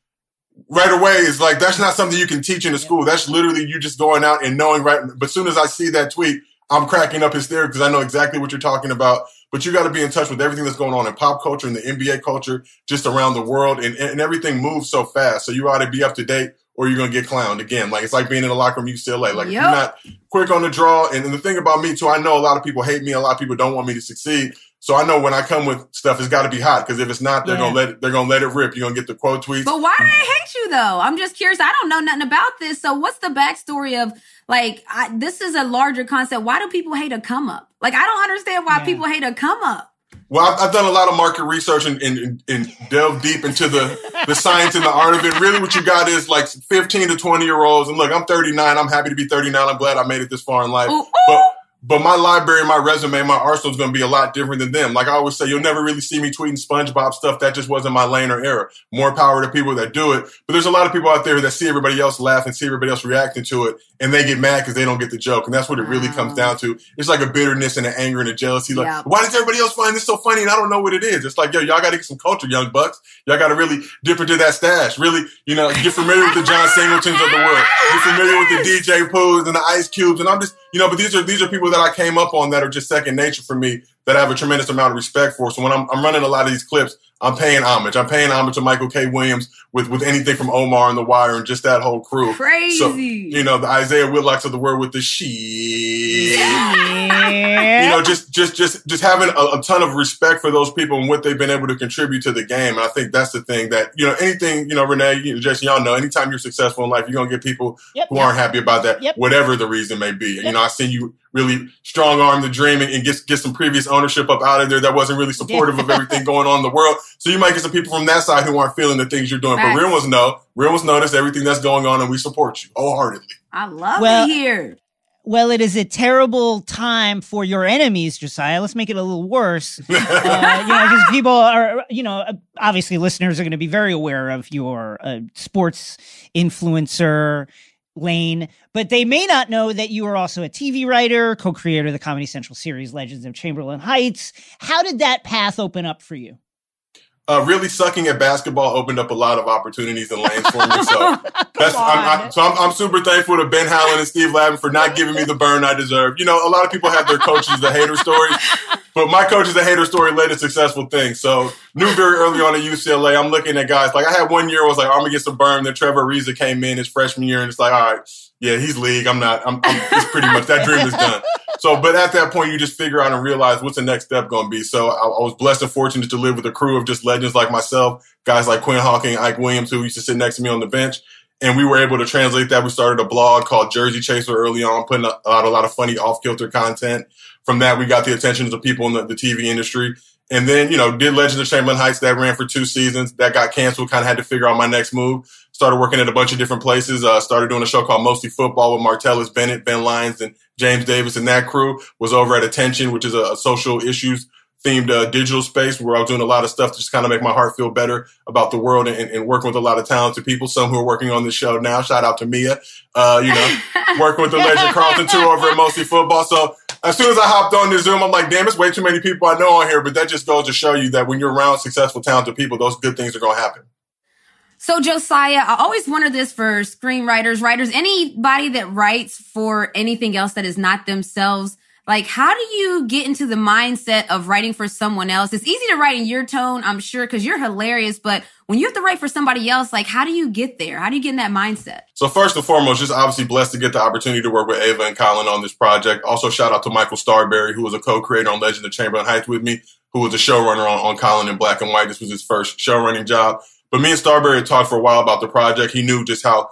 Speaker 7: Right away is like, that's not something you can teach in a school. That's literally you just going out and knowing right. But as soon as I see that tweet, I'm cracking up hysterically because I know exactly what you're talking about. But you got to be in touch with everything that's going on in pop culture and the NBA culture just around the world. And, and everything moves so fast. So you ought to be up to date or you're gonna get clowned again. Like it's like being in the locker room UCLA. Like if you're not quick on the draw, and, and the thing about me too, I know a lot of people hate me, a lot of people don't want me to succeed. So I know when I come with stuff, it's got to be hot because if it's not, they're
Speaker 1: Yeah.
Speaker 7: gonna let it, they're gonna let it rip. You're gonna get the quote tweets.
Speaker 2: But why do they hate you though? I'm just curious. I don't know nothing about this. So what's the backstory of like I, this is a larger concept. Why do people hate a come up? Like I don't understand why
Speaker 1: Yeah.
Speaker 2: people hate a come up.
Speaker 7: Well, I've, I've done a lot of market research and, and, and, and delve deep into the, the science and the art of it. Really, what you got is like 15 to 20 year olds. And look, I'm 39. I'm happy to be 39. I'm glad I made it this far in life.
Speaker 2: Ooh, ooh.
Speaker 7: But, but my library, my resume, my arsenal is going to be a lot different than them. Like I always say, you'll never really see me tweeting SpongeBob stuff. That just wasn't my lane or era. More power to people that do it. But there's a lot of people out there that see everybody else laugh and see everybody else reacting to it, and they get mad because they don't get the joke. And that's what it really
Speaker 2: Wow.
Speaker 7: comes ah. down to. It's like a bitterness and an anger and a jealousy. Like,
Speaker 2: Yeah.
Speaker 7: why does everybody else find this so funny and I don't know what it is? It's like, yo, y'all got to get some culture, young bucks. Y'all got to really dip into that stash. Really, you know, get familiar with the John Singletons of the world. Get familiar with the DJ Poohs and the Ice Cubes. And I'm just, you know, but these are these are people that I came up on that are just second nature for me that I have a tremendous amount of respect for. So when I'm, I'm running a lot of these clips, I'm paying homage. I'm paying homage to Michael K. Williams with with anything from Omar and The Wire and just that whole crew.
Speaker 2: Crazy.
Speaker 7: So, you know, the Isaiah Whitlocks of the world with the shit
Speaker 1: Yeah.
Speaker 7: you know, just just just just having a, a ton of respect for those people and what they've been able to contribute to the game. And I think that's the thing that you know, anything you know, Renee, you know, Jason, y'all know, anytime you're successful in life, you're gonna get people
Speaker 1: Yep.
Speaker 7: who aren't happy about that,
Speaker 1: Yep.
Speaker 7: whatever the reason may be.
Speaker 1: Yep.
Speaker 7: You know, I seen you really strong arm the dream and, and get get some previous ownership up out of there that wasn't really supportive of everything going on in the world. So you might get some people from that side who aren't feeling the things you're doing.
Speaker 2: Facts.
Speaker 7: But real ones know, real ones notice everything that's going on, and we support you wholeheartedly.
Speaker 2: I love
Speaker 1: Well-
Speaker 2: it here.
Speaker 1: Well, it is a terrible time for your enemies, Josiah. Let's make it a little worse. *laughs* Uh, you know, because people are, you know, obviously listeners are going to be very aware of your uh, sports influencer lane, but they may not know that you are also a TV writer, co-creator of the Comedy Central series Legends of Chamberlain Heights. How did that path open up for you?
Speaker 7: Uh, really sucking at basketball opened up a lot of opportunities and lanes for me. So *laughs* that's I'm, I, so I'm, I'm super thankful to Ben Howland and Steve Lavin for not giving me the burn I deserve. You know, a lot of people have their coaches the hater stories, but my coach is a hater story led to successful things. So knew very early on at UCLA, I'm looking at guys like I had one year I was like I'm gonna get some burn. Then Trevor Ariza came in his freshman year and it's like all right, yeah, he's league. I'm not. I'm, I'm it's pretty much that dream is done. So, but at that point, you just figure out and realize what's the next step going to be. So, I, I was blessed and fortunate to live with a crew of just legends like myself, guys like Quinn Hawking, Ike Williams, who used to sit next to me on the bench. And we were able to translate that. We started a blog called Jersey Chaser early on, putting out a lot of funny off kilter content. From that, we got the attention of people in the, the TV industry. And then, you know, did Legends of Chamberlain Heights that ran for two seasons. That got canceled. Kind of had to figure out my next move. Started working at a bunch of different places. Uh, started doing a show called Mostly Football with Martellus Bennett, Ben Lyons, and James Davis. And that crew was over at Attention, which is a, a social issues themed uh, digital space where I was doing a lot of stuff to just kind of make my heart feel better about the world and, and working with a lot of talented people. Some who are working on this show now. Shout out to Mia. Uh, you know, *laughs* working with the legend Carlton too over at Mostly Football. So as soon as I hopped on the Zoom, I'm like, damn, it's way too many people I know on here. But that just goes to show you that when you're around successful, talented people, those good things are going to happen.
Speaker 2: So Josiah, I always wonder this for screenwriters, writers, anybody that writes for anything else that is not themselves. Like, how do you get into the mindset of writing for someone else? It's easy to write in your tone, I'm sure, because you're hilarious. But when you have to write for somebody else, like, how do you get there? How do you get in that mindset?
Speaker 7: So first and foremost, just obviously blessed to get the opportunity to work with Ava and Colin on this project. Also, shout out to Michael Starrbury, who was a co-creator on Legend of Chamberlain Heights with me, who was a showrunner on, on Colin in Black and White. This was his first showrunning job. But me and Starrbury talked for a while about the project. He knew just how,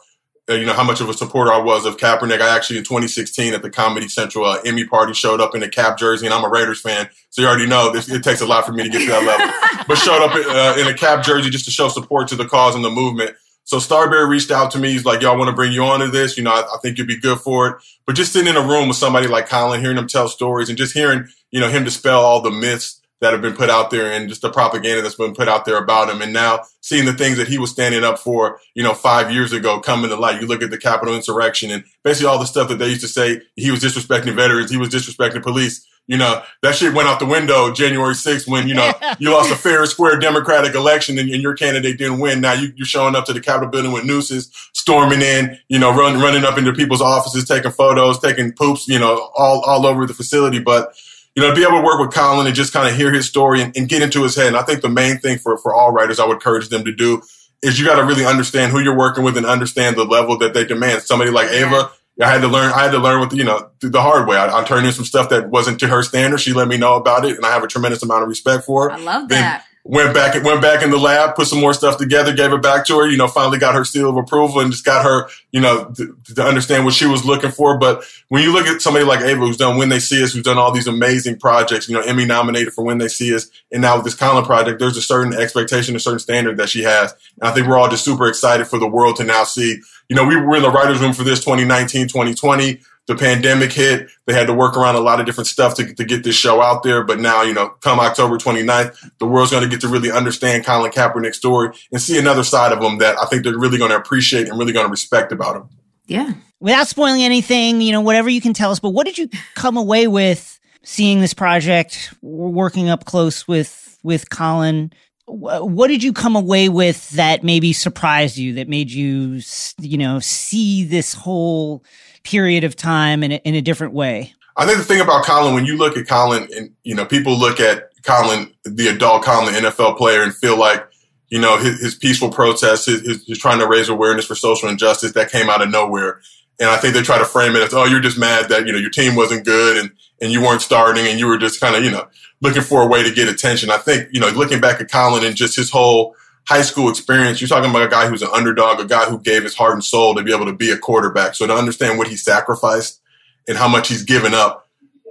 Speaker 7: you know, how much of a supporter I was of Kaepernick. I actually in 2016 at the Comedy Central uh, Emmy party showed up in a Kap jersey, and I'm a Raiders fan, so you already know this, it takes a lot for me to get to that level. *laughs* but showed up uh, in a Kap jersey just to show support to the cause and the movement. So Starrbury reached out to me. He's like, "Y'all want to bring you on to this? You know, I, I think you'd be good for it." But just sitting in a room with somebody like Colin, hearing him tell stories, and just hearing, you know, him dispel all the myths that have been put out there and just the propaganda that's been put out there about him. And now seeing the things that he was standing up for, you know, five years ago coming to light. You look at the Capitol insurrection and basically all the stuff that they used to say he was disrespecting veterans, he was disrespecting police. You know, that shit went out the window January 6th when, you know, *laughs* you lost a fair and square Democratic election and, and your candidate didn't win. Now you, you're showing up to the Capitol building with nooses, storming in, you know, run, running up into people's offices, taking photos, taking poops, you know, all, all over the facility. But, you know, to be able to work with Colin and just kind of hear his story and, and get into his head. And I think the main thing for, for all writers I would encourage them to do is you got to really understand who you're working with and understand the level that they demand. Somebody like Ava, I had to learn. I had to learn with you know the hard way. I, I, turned in some stuff that wasn't to her standard. She let me know about it, and I have a tremendous amount of respect for her.
Speaker 2: I love
Speaker 7: then,
Speaker 2: that
Speaker 7: went back went back in the lab, put some more stuff together, gave it back to her. You know, finally got her seal of approval and just got her, you know, to, to, understand what she was looking for. But when you look at somebody like Ava, who's done When They See Us, who's done all these amazing projects, you know, Emmy nominated for When They See Us, and now with this Colin project, there's a certain expectation, a certain standard that she has. And I think we're all just super excited for the world to now see. You know, we were in the writers' room for this 2019, 2020 the pandemic hit. They had to work around a lot of different stuff to, to get this show out there. But now, you know, come October 29th, the world's going to get to really understand Colin Kaepernick's story and see another side of him that I think they're really going to appreciate and really going to respect about him.
Speaker 2: Yeah.
Speaker 1: Without spoiling anything, you know, whatever you can tell us, but what did you come away with seeing this project, working up close with, with Colin? What did you come away with that maybe surprised you, that made you, you know, see this whole period of time in a, in a different way.
Speaker 7: I think the thing about Colin, when you look at Colin, and you know, people look at Colin, the adult Colin, the NFL player, and feel like you know his, his peaceful protest, his, his, his, trying to raise awareness for social injustice, that came out of nowhere. And I think they try to frame it as, oh, you're just mad that you know your team wasn't good and and you weren't starting, and you were just kind of you know looking for a way to get attention. I think you know looking back at Colin and just his whole high school experience, you're talking about a guy who's an underdog, a guy who gave his heart and soul to be able to be a quarterback. So to understand what he sacrificed and how much he's given up,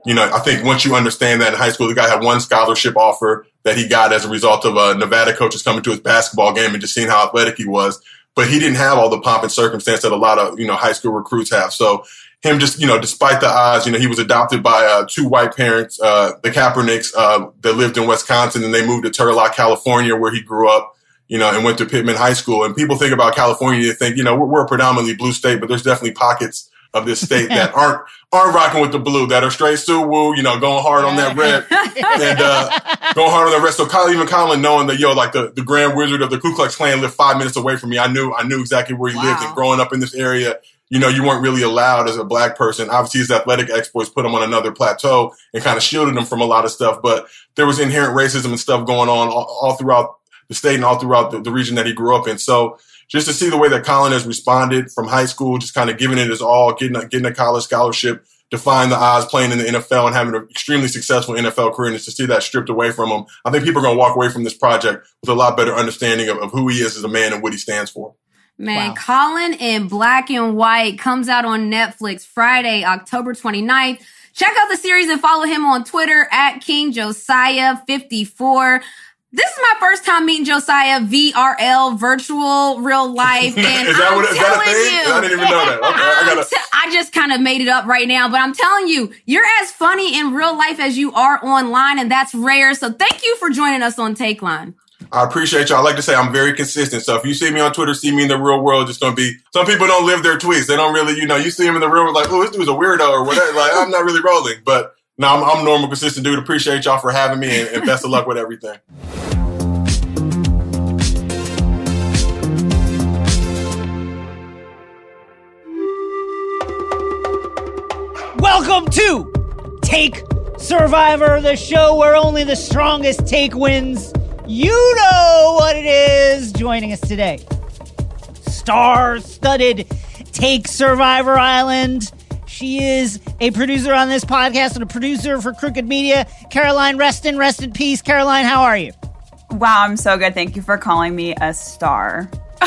Speaker 7: you know, I think once you understand that in high school, the guy had one scholarship offer that he got as a result of a Nevada coaches coming to his basketball game and just seeing how athletic he was. But he didn't have all the pomp and circumstance that a lot of, you know, high school recruits have. So him just, you know, despite the odds, you know, he was adopted by uh, two white parents, uh, the Kaepernicks, uh, that lived in Wisconsin and they moved to Turlock, California, where he grew up you know, and went to Pitman High School. And people think about California, they think, you know, we're, we're a predominantly blue state, but there's definitely pockets of this state *laughs* that aren't aren't rocking with the blue, that are straight Suwoo, you know, going hard on that red *laughs* and uh, going hard on the red. So Colin, even Colin knowing that, yo, like the, the Grand Wizard of the Ku Klux Klan lived five minutes away from me. I knew I knew exactly where he wow. lived and growing up in this area, you know, you weren't really allowed as a black person. Obviously, his athletic exploits put him on another plateau and kind of shielded him from a lot of stuff. But there was inherent racism and stuff going on all, all throughout the state and all throughout the, the region that he grew up in. So just to see the way that Colin has responded from high school, just kind of giving it his all, getting a, getting a college scholarship, defying the odds, playing in the NFL and having an extremely successful NFL career, and just to see that stripped away from him, I think people are going to walk away from this project with a lot better understanding of, of who he is as a man and what he stands for.
Speaker 2: Man, wow. Colin in black and white comes out on Netflix Friday, October 29th. Check out the series and follow him on Twitter at King Josiah 54 this is my first time meeting Josiah VRL, virtual, real life. *laughs* And
Speaker 7: is that, what, is that a thing? You, I didn't even know that. Okay, I, *laughs*
Speaker 2: gotta... t- I just kind of made it up right now, but I'm telling you, you're as funny in real life as you are online, and that's rare. So thank you for joining us on Take Line.
Speaker 7: I appreciate y'all. I like to say I'm very consistent. So if you see me on Twitter, see me in the real world, it's going to be, some people don't live their tweets. They don't really, you know, you see them in the real world like, oh, this dude's a weirdo or whatever. Like, I'm not really rolling. But no, I'm, I'm normal, consistent dude. Appreciate y'all for having me and, and best of luck with everything.
Speaker 1: Welcome to Take Survivor, the show where only the strongest take wins. You know what it is. Joining us today, star studded Take Survivor Island. She is a producer on this podcast and a producer for Crooked Media. Caroline Reston, rest in peace. Caroline, how are you?
Speaker 8: Wow, I'm so good. Thank you for calling me a star. *laughs*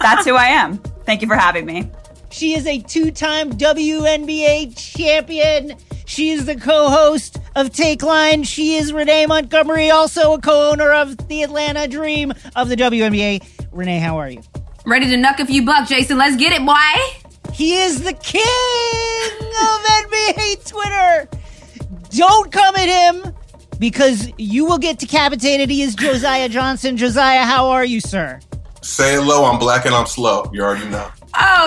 Speaker 8: That's who I am. Thank you for having me.
Speaker 1: She is a two time WNBA champion. She is the co host of Take Line. She is Renee Montgomery, also a co owner of the Atlanta Dream of the WNBA. Renee, how are you?
Speaker 2: Ready to knuck a few bucks, Jason. Let's get it, boy.
Speaker 1: He is the king of NBA Twitter. Don't come at him because you will get decapitated. He is Josiah Johnson. Josiah, how are you, sir?
Speaker 7: Say hello. I'm black and I'm slow. You already know.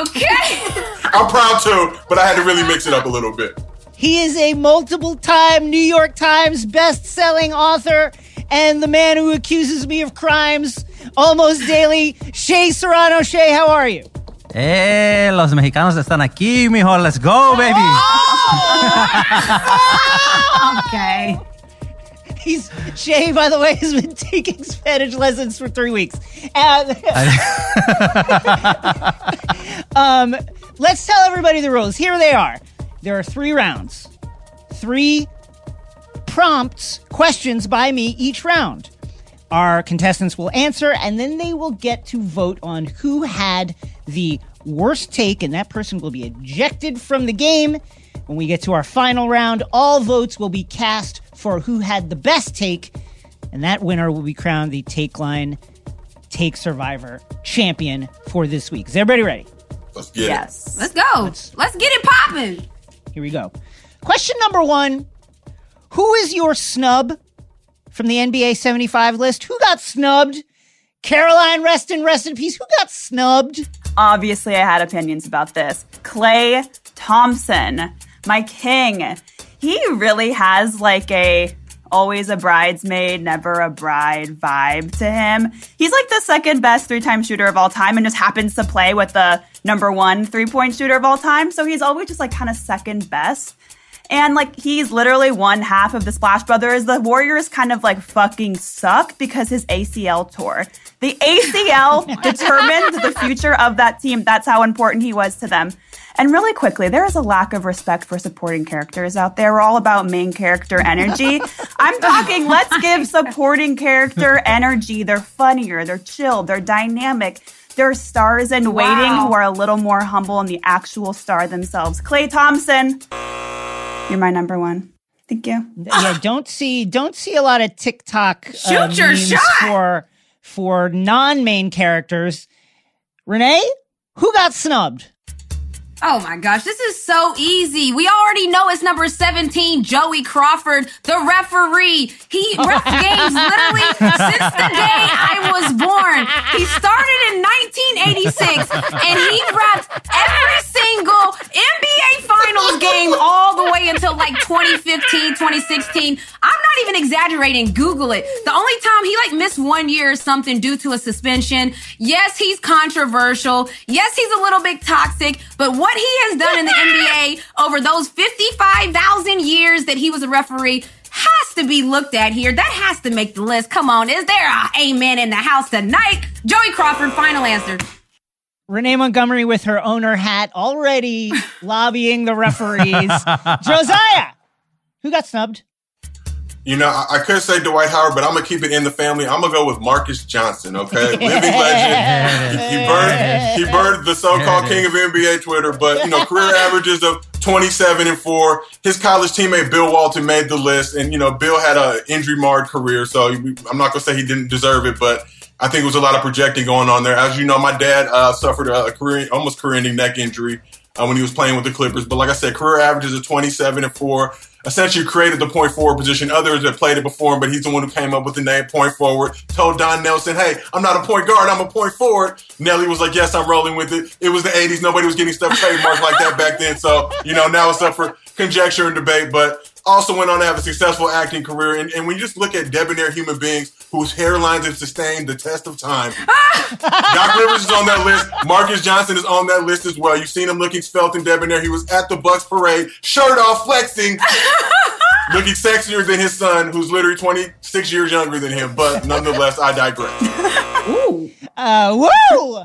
Speaker 2: Okay. *laughs*
Speaker 7: I'm proud too, but I had to really mix it up a little bit.
Speaker 1: He is a multiple time New York Times best-selling author and the man who accuses me of crimes almost daily. Shea Serrano. Shea, how are you?
Speaker 4: Eh, los mexicanos están aquí, mijo. Let's go, baby.
Speaker 2: Oh! okay.
Speaker 1: He's Shea, by the way, has been taking Spanish lessons for three weeks. And, *laughs* um, let's tell everybody the rules. Here they are. There are three rounds, three prompts, questions by me each round. Our contestants will answer, and then they will get to vote on who had the worst take, and that person will be ejected from the game. When we get to our final round, all votes will be cast for who had the best take, and that winner will be crowned the Take Line Take Survivor champion for this week. Is everybody ready?
Speaker 7: Let's get
Speaker 8: Yes.
Speaker 2: Let's go. Let's, get it popping.
Speaker 1: Here we go. Question number one Who is your snub from the NBA 75 list? Who got snubbed? Caroline, rest in rest in peace. Who got snubbed?
Speaker 8: Obviously, I had opinions about this. Klay Thompson, my king. He really has like a always a bridesmaid, never a bride vibe to him. He's like the second best three time shooter of all time and just happens to play with the number one three point shooter of all time. So he's always just like kind of second best. And like he's literally one half of the Splash Brothers. The Warriors kind of like fucking suck because his ACL tore. The ACL *laughs* determined the future of that team. That's how important he was to them. And really quickly, there is a lack of respect for supporting characters out there. We're all about main character energy. *laughs* I'm talking, let's give supporting character energy. They're funnier, they're chill, they're dynamic. They're stars in waiting who are a little more humble than the actual star themselves. Klay Thompson, you're my number one. Thank you.
Speaker 1: yeah, don't see don't see a lot of TikTok uh,
Speaker 2: Shoot your
Speaker 1: memes
Speaker 2: shot!
Speaker 1: for for non-main characters. Renee, who got snubbed?
Speaker 2: Oh my gosh, this is so easy. We already know it's number 17, Joey Crawford, the referee. He *laughs* ref games literally since the day I was born. He started in 1986 and he repped every single NBA Finals game all the way until like 2015, 2016. I'm not even exaggerating. Google it. The only time he like missed one year or something due to a suspension. Yes, he's controversial. Yes, he's a little bit toxic, but what he has done in the NBA over those 55,000 years that he was a referee has to be looked at here. That has to make the list. Come on. Is there a amen in the house tonight? Joey Crawford, final answer.
Speaker 1: Renee Montgomery with her owner hat already *laughs* lobbying the referees. Josiah, who got snubbed?
Speaker 7: You know, I, I could say Dwight Howard, but I'm gonna keep it in the family. I'm gonna go with Marques Johnson. Okay, *laughs* living legend. He, he burned. He burned the so-called king of NBA Twitter. But you know, career *laughs* averages of 27 and four. His college teammate Bill Walton made the list, and you know, Bill had a injury marred career, so I'm not gonna say he didn't deserve it, but. I think it was a lot of projecting going on there. As you know, my dad uh, suffered a career, almost career-ending neck injury uh, when he was playing with the Clippers. But like I said, career averages of 27 and four. Essentially created the point forward position. Others have played it before him, but he's the one who came up with the name point forward. Told Don Nelson, "Hey, I'm not a point guard. I'm a point forward." Nelly was like, "Yes, I'm rolling with it." It was the 80s. Nobody was getting stuff trademarked like that back then. So you know, now it's up for conjecture and debate. But also went on to have a successful acting career. And, and when you just look at debonair human beings whose hairlines have sustained the test of time, *laughs* Doc Rivers is on that list. Marques Johnson is on that list as well. You've seen him looking svelte and debonair. He was at the Bucks parade, shirt off, flexing, *laughs* looking sexier than his son, who's literally 26 years younger than him. But nonetheless, I digress. *laughs*
Speaker 2: Ooh.
Speaker 1: Uh, woo!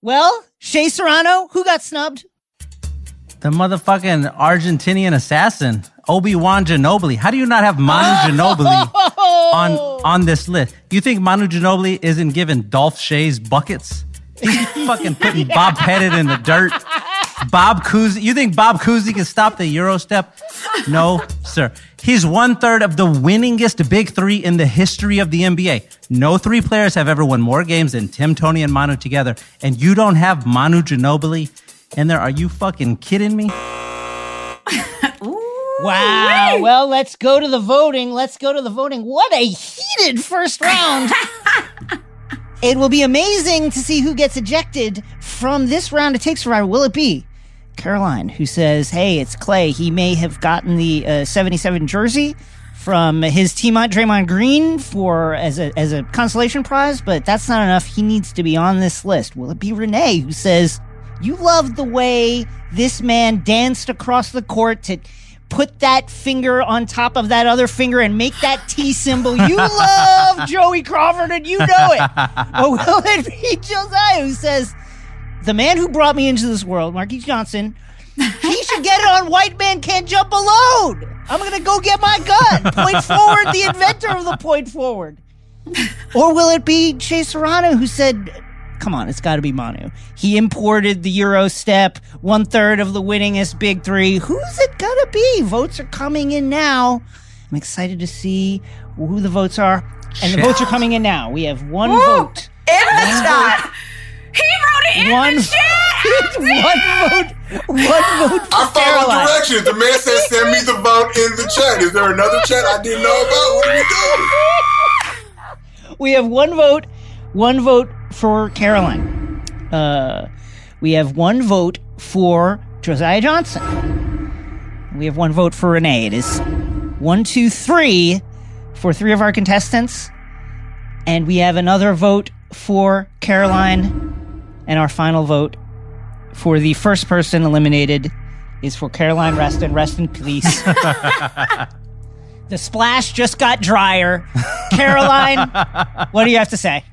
Speaker 1: Well, Shea Serrano, who got snubbed?
Speaker 4: The motherfucking Argentinian assassin, Obi Wan Ginobili. How do you not have Manu Ginobili on oh. on this list? You think Manu Ginobili isn't giving Dolph Schayes buckets? He's *laughs* fucking putting Bob Pettit in the dirt. Bob Cousy. You think Bob Cousy can stop the Euro step? No, sir. He's one third of the winningest big three in the history of the NBA. No three players have ever won more games than Tim, Tony, and Manu together. And you don't have Manu Ginobili in there? Are you fucking kidding me? *laughs*
Speaker 1: Wow. Well, let's go to the voting. Let's go to the voting. What a heated first round. *laughs* it will be amazing to see who gets ejected from this round of Take Survivor. Will it be Caroline, who says, hey, it's Klay. He may have gotten the uh, 77 jersey from his teammate Draymond Green for as a as a consolation prize, but that's not enough. He needs to be on this list. Will it be Renee who says, "You loved the way this man danced across the court to put that finger on top of that other finger and make that T symbol. You love *laughs* Joey Crawford and you know it. or will it be Josiah who says, the man who brought me into this world, Marques Johnson, he should get it on White Man Can't Jump Alone. I'm going to go get my gun. Point forward, the inventor of the point forward. Or will it be Chase Serrano who said, come on, it's got to be Manu. He imported the Euro step, one third of the winningest big three. Who's it going to be? Votes are coming in now. I'm excited to see who the votes are. And the votes are coming in now. We have one vote.
Speaker 8: In the chat.
Speaker 2: He wrote it in
Speaker 1: One,
Speaker 2: the chat. *laughs*
Speaker 1: one vote. One vote for
Speaker 7: I followed
Speaker 1: Caroline.
Speaker 7: directions. The man said, "Send me the vote in the chat." Is there another chat I didn't know about? What are we doing?
Speaker 1: We have one vote, one vote for Caroline. Uh, we have one vote for Josiah Johnson. We have one vote for Renee. It is one, two, three for three of our contestants. And we have another vote for Caroline. And our final vote for the first person eliminated is for Caroline Reston. Rest in peace. *laughs* the splash just got drier. Caroline, what do you have to say?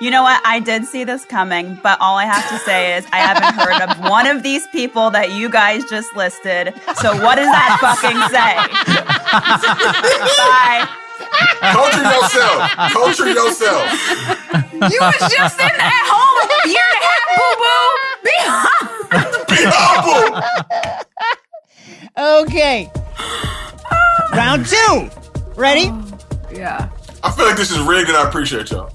Speaker 8: You know what? I did see this coming, but all I have to say is I haven't heard of one of these people that you guys just listed. So what does that fucking say? Bye.
Speaker 7: Culture yourself. Culture yourself.
Speaker 2: You was just sitting at home a year and a half, boo boo.
Speaker 7: Be humble.
Speaker 1: Okay. Round two. Ready?
Speaker 2: Oh, yeah.
Speaker 7: I feel like this is rigged, and I appreciate y'all.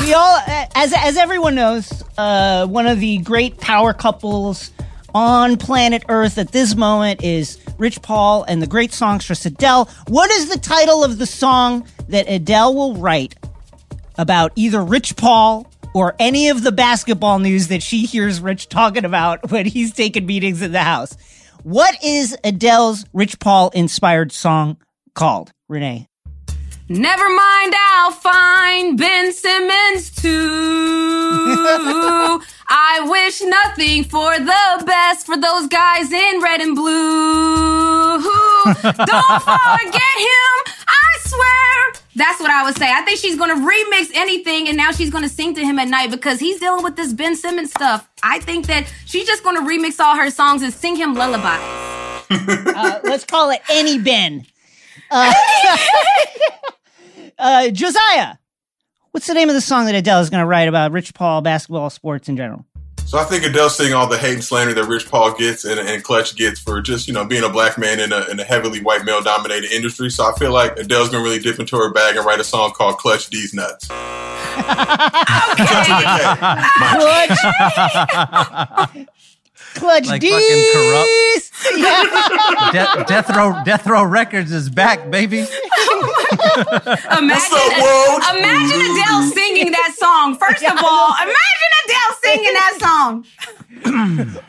Speaker 1: We all, as as everyone knows, uh, one of the great power couples on planet Earth at this moment is Rich Paul and the great songstress Adele. What is the title of the song that Adele will write about either Rich Paul or any of the basketball news that she hears Rich talking about when he's taking meetings in the house? What is Adele's Rich Paul inspired song called? Renee.
Speaker 2: Never mind, I'll find Ben Simmons too. *laughs* I wish nothing for the best for those guys in red and blue. *laughs* Don't forget him, I swear. That's what I would say. I think she's going to remix anything and now she's going to sing to him at night because he's dealing with this Ben Simmons stuff. I think that she's just going to remix all her songs and sing him lullabies. *laughs*
Speaker 1: Uh, let's call it any Ben. Uh, uh, Josiah, what's the name of the song that Adele is going to write about Rich Paul, basketball, sports in general?
Speaker 7: So I think Adele's seeing all the hate and slander that Rich Paul gets and, and Klutch gets for just you know being a black man in a, in a heavily white male dominated industry. So I feel like Adele's gonna really dip into her bag and write a song called "Clutch These Nuts." *laughs*
Speaker 1: Clutch, *laughs* *laughs* Clutch
Speaker 4: Like
Speaker 1: D's.
Speaker 4: fucking corrupt.
Speaker 1: Yeah. *laughs*
Speaker 4: De- Death Row Death Row Records is back, baby. *laughs*
Speaker 2: Oh imagine,
Speaker 7: up, world?
Speaker 2: imagine Adele *laughs* singing that song. First of all, imagine Adele singing that song.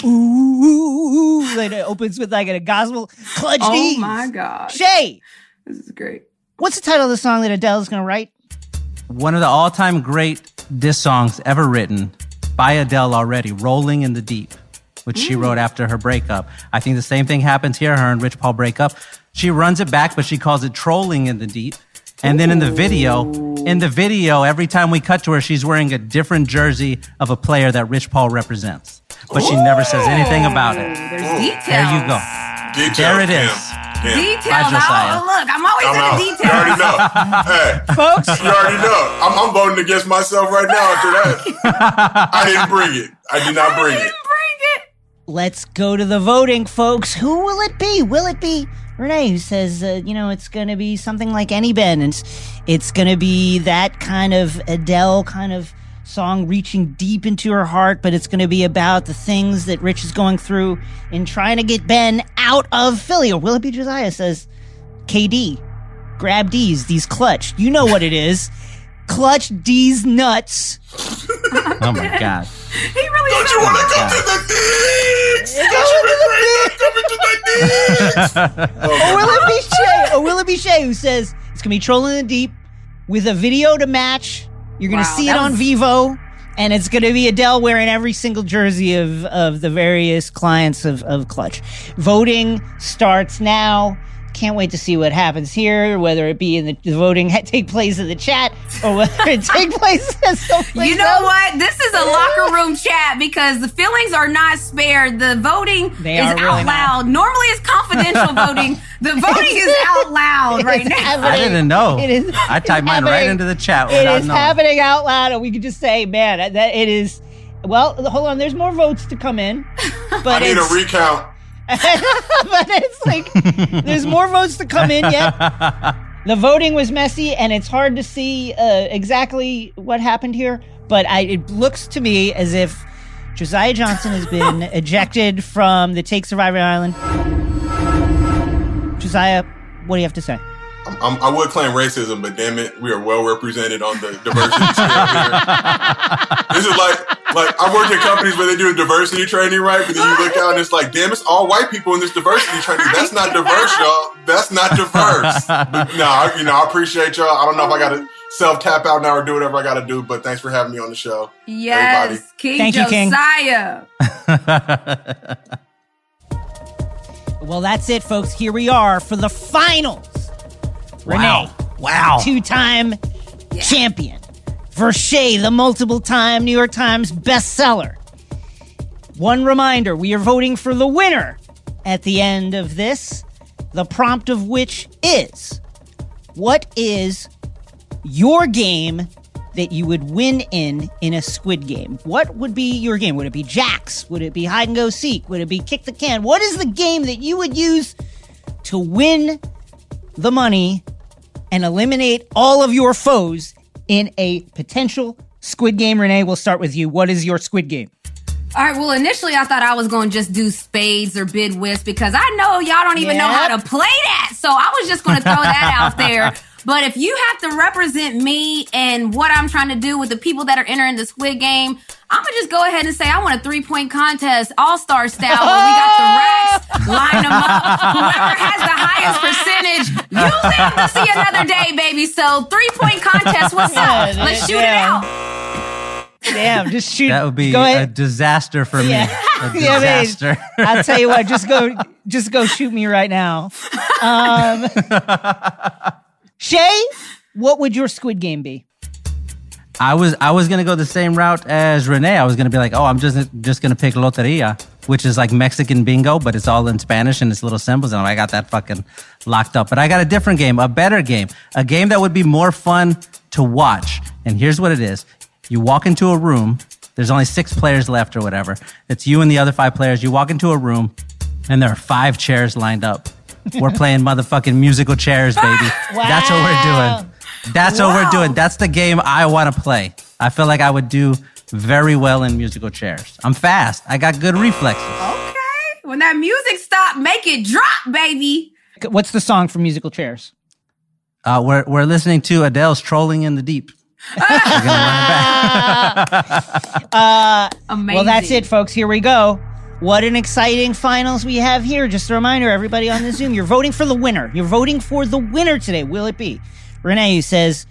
Speaker 2: *clears throat*
Speaker 1: Ooh, ooh, ooh. Like it opens with like a gospel. Clutch
Speaker 2: Oh
Speaker 1: D's.
Speaker 2: my god,
Speaker 1: Shea,
Speaker 2: this is great.
Speaker 1: what's the title of the song that Adele is going to write?
Speaker 4: One of the all-time great diss songs ever written by Adele already, "Rolling in the Deep," which she mm. wrote after her breakup. I think the same thing happens here. Her and Rich Paul break up. She runs it back, but she calls it "Trolling in the Deep." And then in the video, in the video, every time we cut to her, she's wearing a different jersey of a player that Rich Paul represents. But she never says anything about it.
Speaker 2: There's details.
Speaker 4: There you go.
Speaker 7: Details,
Speaker 4: There it is.
Speaker 7: Kim.
Speaker 4: is.
Speaker 7: Kim.
Speaker 2: Details.
Speaker 4: Josiah.
Speaker 2: Oh, look, I'm always
Speaker 7: I'm
Speaker 2: in
Speaker 7: out.
Speaker 2: the
Speaker 7: You
Speaker 2: details.
Speaker 7: already know. Hey,
Speaker 1: Folks,
Speaker 7: you already know. I'm, I'm voting against myself right now after that. *laughs* I didn't bring it. I did not bring it.
Speaker 1: Let's go to the voting, folks. Who will it be? Will it be Renee who says, uh, you know, it's going to be something like Any Ben, it's, it's going to be that kind of Adele kind of song reaching deep into her heart, but it's going to be about the things that Rich is going through in trying to get Ben out of Philly. Or will it be Josiah says, KD, grab D's, these clutch. You know what it is. Clutch D's nuts. *laughs*
Speaker 4: Oh my god.
Speaker 2: He really
Speaker 7: Don't you want to come to the digs? Don't you regret coming to the digs? *laughs*
Speaker 1: Or will it be Shea? Or will it be Shea who says it's gonna be trolling the deep with a video to match? You're gonna
Speaker 2: Wow,
Speaker 1: see it
Speaker 2: that
Speaker 1: on
Speaker 2: was-
Speaker 1: Vivo. And it's going to be Adele wearing every single jersey of, of the various clients of, of Klutch. Voting starts now. Can't wait to see what happens here, whether it be in the, the voting ha- take place in the chat or whether it take *laughs* place someplace
Speaker 2: You know
Speaker 1: else.
Speaker 2: what? This is a locker room chat because the feelings are not spared. The voting
Speaker 1: They
Speaker 2: is
Speaker 1: are
Speaker 2: out
Speaker 1: really not.
Speaker 2: loud. Normally it's confidential *laughs* voting. The voting is out loud right now.
Speaker 1: happening.
Speaker 4: I didn't know.
Speaker 1: It is.
Speaker 4: I typed mine right into the chat
Speaker 1: It
Speaker 4: without
Speaker 1: is
Speaker 4: knowing.
Speaker 1: happening out loud, and we could just say, "Man, that it is." Well, hold on. There's more votes to come in, *laughs* But I
Speaker 7: need a recount. *laughs*
Speaker 1: but it's like there's more votes to come in yet. *laughs* The voting was messy, and it's hard to see uh, exactly what happened here. But I, it looks to me as if Josiah Johnson has been *laughs* ejected from the Take Survivor Island. Josiah, what do you have to say?
Speaker 7: I'm, I'm, would claim racism, but damn it, we are well represented on the diversity scale here. *laughs* This is like, like I worked at companies where they do a diversity training, right? But then you look out and it's like, damn, it's all white people in this diversity training. That's not diverse, y'all. That's not diverse. But no, I, you know, I appreciate y'all. I don't know if I got to self tap out now or do whatever I got to do, but thanks for having me on the show.
Speaker 2: Yes,
Speaker 7: Everybody.
Speaker 2: King
Speaker 1: Thank you, King.
Speaker 2: Josiah. *laughs*
Speaker 1: Well, that's it, folks. Here we are for the finals.
Speaker 4: Wow.
Speaker 1: Renee,
Speaker 4: Wow.
Speaker 1: two-time champion. Vershay, the multiple-time New York Times bestseller. One reminder, we are voting for the winner at the end of this, the prompt of which is, what is your game that you would win in in a squid game? What would be your game? Would it be jacks? Would it be hide and go seek? Would it be kick the can? What is the game that you would use to win the money and eliminate all of your foes in a potential squid game? Renee, we'll start with you. What is your squid game?
Speaker 2: All right. Well, initially I thought I was going to just do spades or bid whist because I know y'all don't even know how to play that. So I was just going to throw that *laughs* out there. But if you have to represent me and what I'm trying to do with the people that are entering the Squid Game, I'm gonna just go ahead and say I want a three point contest, all star style, where we got the *laughs* racks, line them up. Whoever has the highest percentage, you live to see another day, baby. So three point contest, what's up? Let's shoot it out.
Speaker 1: Damn, just shoot.
Speaker 4: That would be
Speaker 1: Go
Speaker 4: a disaster for me.
Speaker 1: Yeah, I mean, *laughs*
Speaker 4: disaster.
Speaker 1: I'll tell you what, just go, just go shoot me right now. Um, *laughs* Shea, what would your Squid Game be?
Speaker 4: I was I was gonna go the same route as Renee. I was gonna be like, oh, I'm just just gonna pick loteria, which is like Mexican bingo, but it's all in Spanish and it's little symbols, and I got that fucking locked up. But I got a different game, a better game, a game that would be more fun to watch. And here's what it is: you walk into a room. There's only six players left, or whatever. It's you and the other five players. You walk into a room, and there are five chairs lined up. We're playing *laughs* motherfucking musical chairs, ah, baby. That's what we're doing. That's what we're doing. That's the game I want to play. I feel like I would do very well in musical chairs. I'm fast. I got good reflexes.
Speaker 2: Okay. When that music stop, make it drop, baby.
Speaker 1: What's the song for musical chairs?
Speaker 4: Uh, we're we're listening to Adele's "Trolling in the Deep." *laughs* We're gonna run it back.
Speaker 2: Amazing. *laughs*
Speaker 1: Well, that's it, folks. Here we go. What an exciting finals we have here. Just a reminder, everybody on the Zoom, you're voting for the winner. You're voting for the winner today. Will it be? Renee says,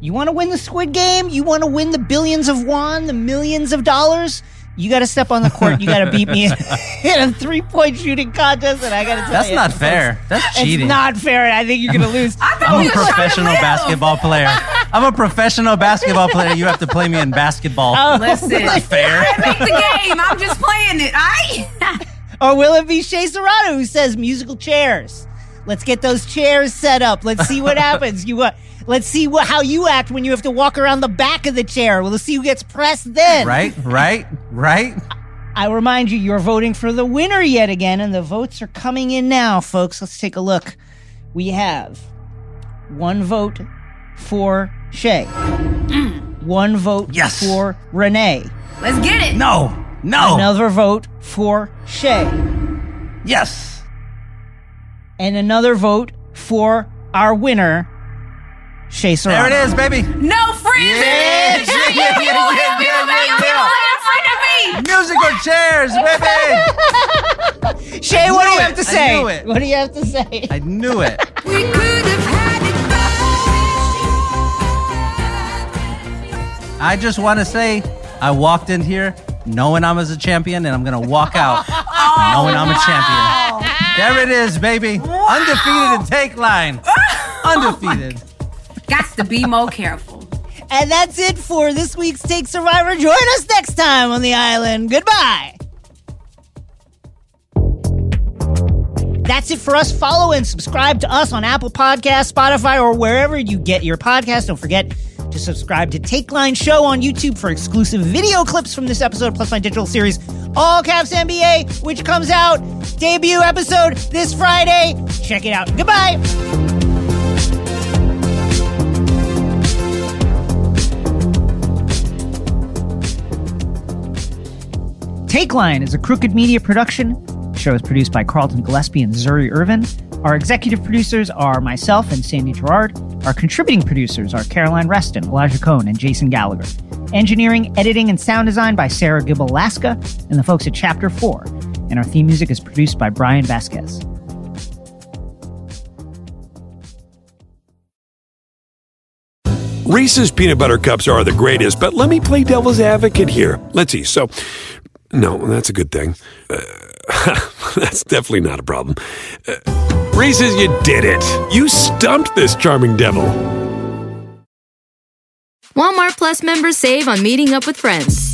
Speaker 1: You want to win the Squid Game? You want to win the billions of won, the millions of dollars? You got to step on the court. You got to beat me in, *laughs* in a three point shooting contest. And I got to tell
Speaker 4: That's
Speaker 1: you,
Speaker 4: not fair. That's cheating.
Speaker 1: It's not fair. And I think you're going to lose. *laughs*
Speaker 2: I thought
Speaker 4: I'm a
Speaker 2: was trying to
Speaker 4: professional basketball player. I'm a professional basketball player. You have to play me in basketball.
Speaker 1: Oh,
Speaker 2: Listen,
Speaker 4: That's fair.
Speaker 2: I make the game. I'm just playing it. I. *laughs*
Speaker 1: Or will it be Shea Serrano who says musical chairs? Let's get those chairs set up. Let's see what happens. You uh, let's see what how you act when you have to walk around the back of the chair. We'll see who gets pressed then.
Speaker 4: Right, right, right.
Speaker 1: I remind you, you're voting for the winner yet again, and the votes are coming in now, folks. Let's take a look. We have one vote for Shea, mm. one vote
Speaker 4: Yes.
Speaker 1: for Renee,
Speaker 2: Let's get it.
Speaker 4: No, no.
Speaker 1: another vote for Shea.
Speaker 4: Yes.
Speaker 1: and another vote for our winner, Shea Serrano.
Speaker 4: There it is, baby.
Speaker 2: No friends.
Speaker 4: Yeah,
Speaker 2: in
Speaker 4: yeah, yeah, yeah, yeah, yeah, yeah, yeah.
Speaker 2: won't have friend of me.
Speaker 4: Musical chairs, baby. *laughs*
Speaker 1: Shea, what do you
Speaker 4: knew
Speaker 1: have
Speaker 4: it.
Speaker 1: to
Speaker 4: I knew it.
Speaker 1: What do you have to say?
Speaker 4: I knew it. *laughs*
Speaker 2: We could have had it
Speaker 4: I just want to say I walked in here knowing I'm as a champion, and I'm gonna walk out *laughs* oh, knowing I'm a champion. There it is, baby. Undefeated in take line. Undefeated.
Speaker 2: Got to be more careful.
Speaker 1: And that's it for this week's Take Survivor. Join us next time on the island. Goodbye. That's it for us. Follow and subscribe to us on Apple Podcasts, Spotify, or wherever you get your podcast. Don't forget to subscribe to Take Line Show on YouTube for exclusive video clips from this episode, plus my digital series, All Caps NBA, which comes out debut episode this Friday. Check it out. Goodbye. Take Line is a crooked media production. The show is produced by Carlton Gillespie and Zuri Irvin. Our executive producers are myself and Sandy Gerard. Our contributing producers are Caroline Reston, Elijah Cohn, and Jason Gallagher. Engineering, editing, and sound design by Sarah Gibble Laska and the folks at Chapter 4. And our theme music is produced by Brian Vasquez.
Speaker 9: Reese's peanut butter cups are the greatest, but let me play devil's advocate here. Let's see. So, no, that's a good thing. Uh, *laughs* that's definitely not a problem. Uh, Reese's, you did it. You stumped this charming devil.
Speaker 10: Walmart Plus members save on meeting up with friends.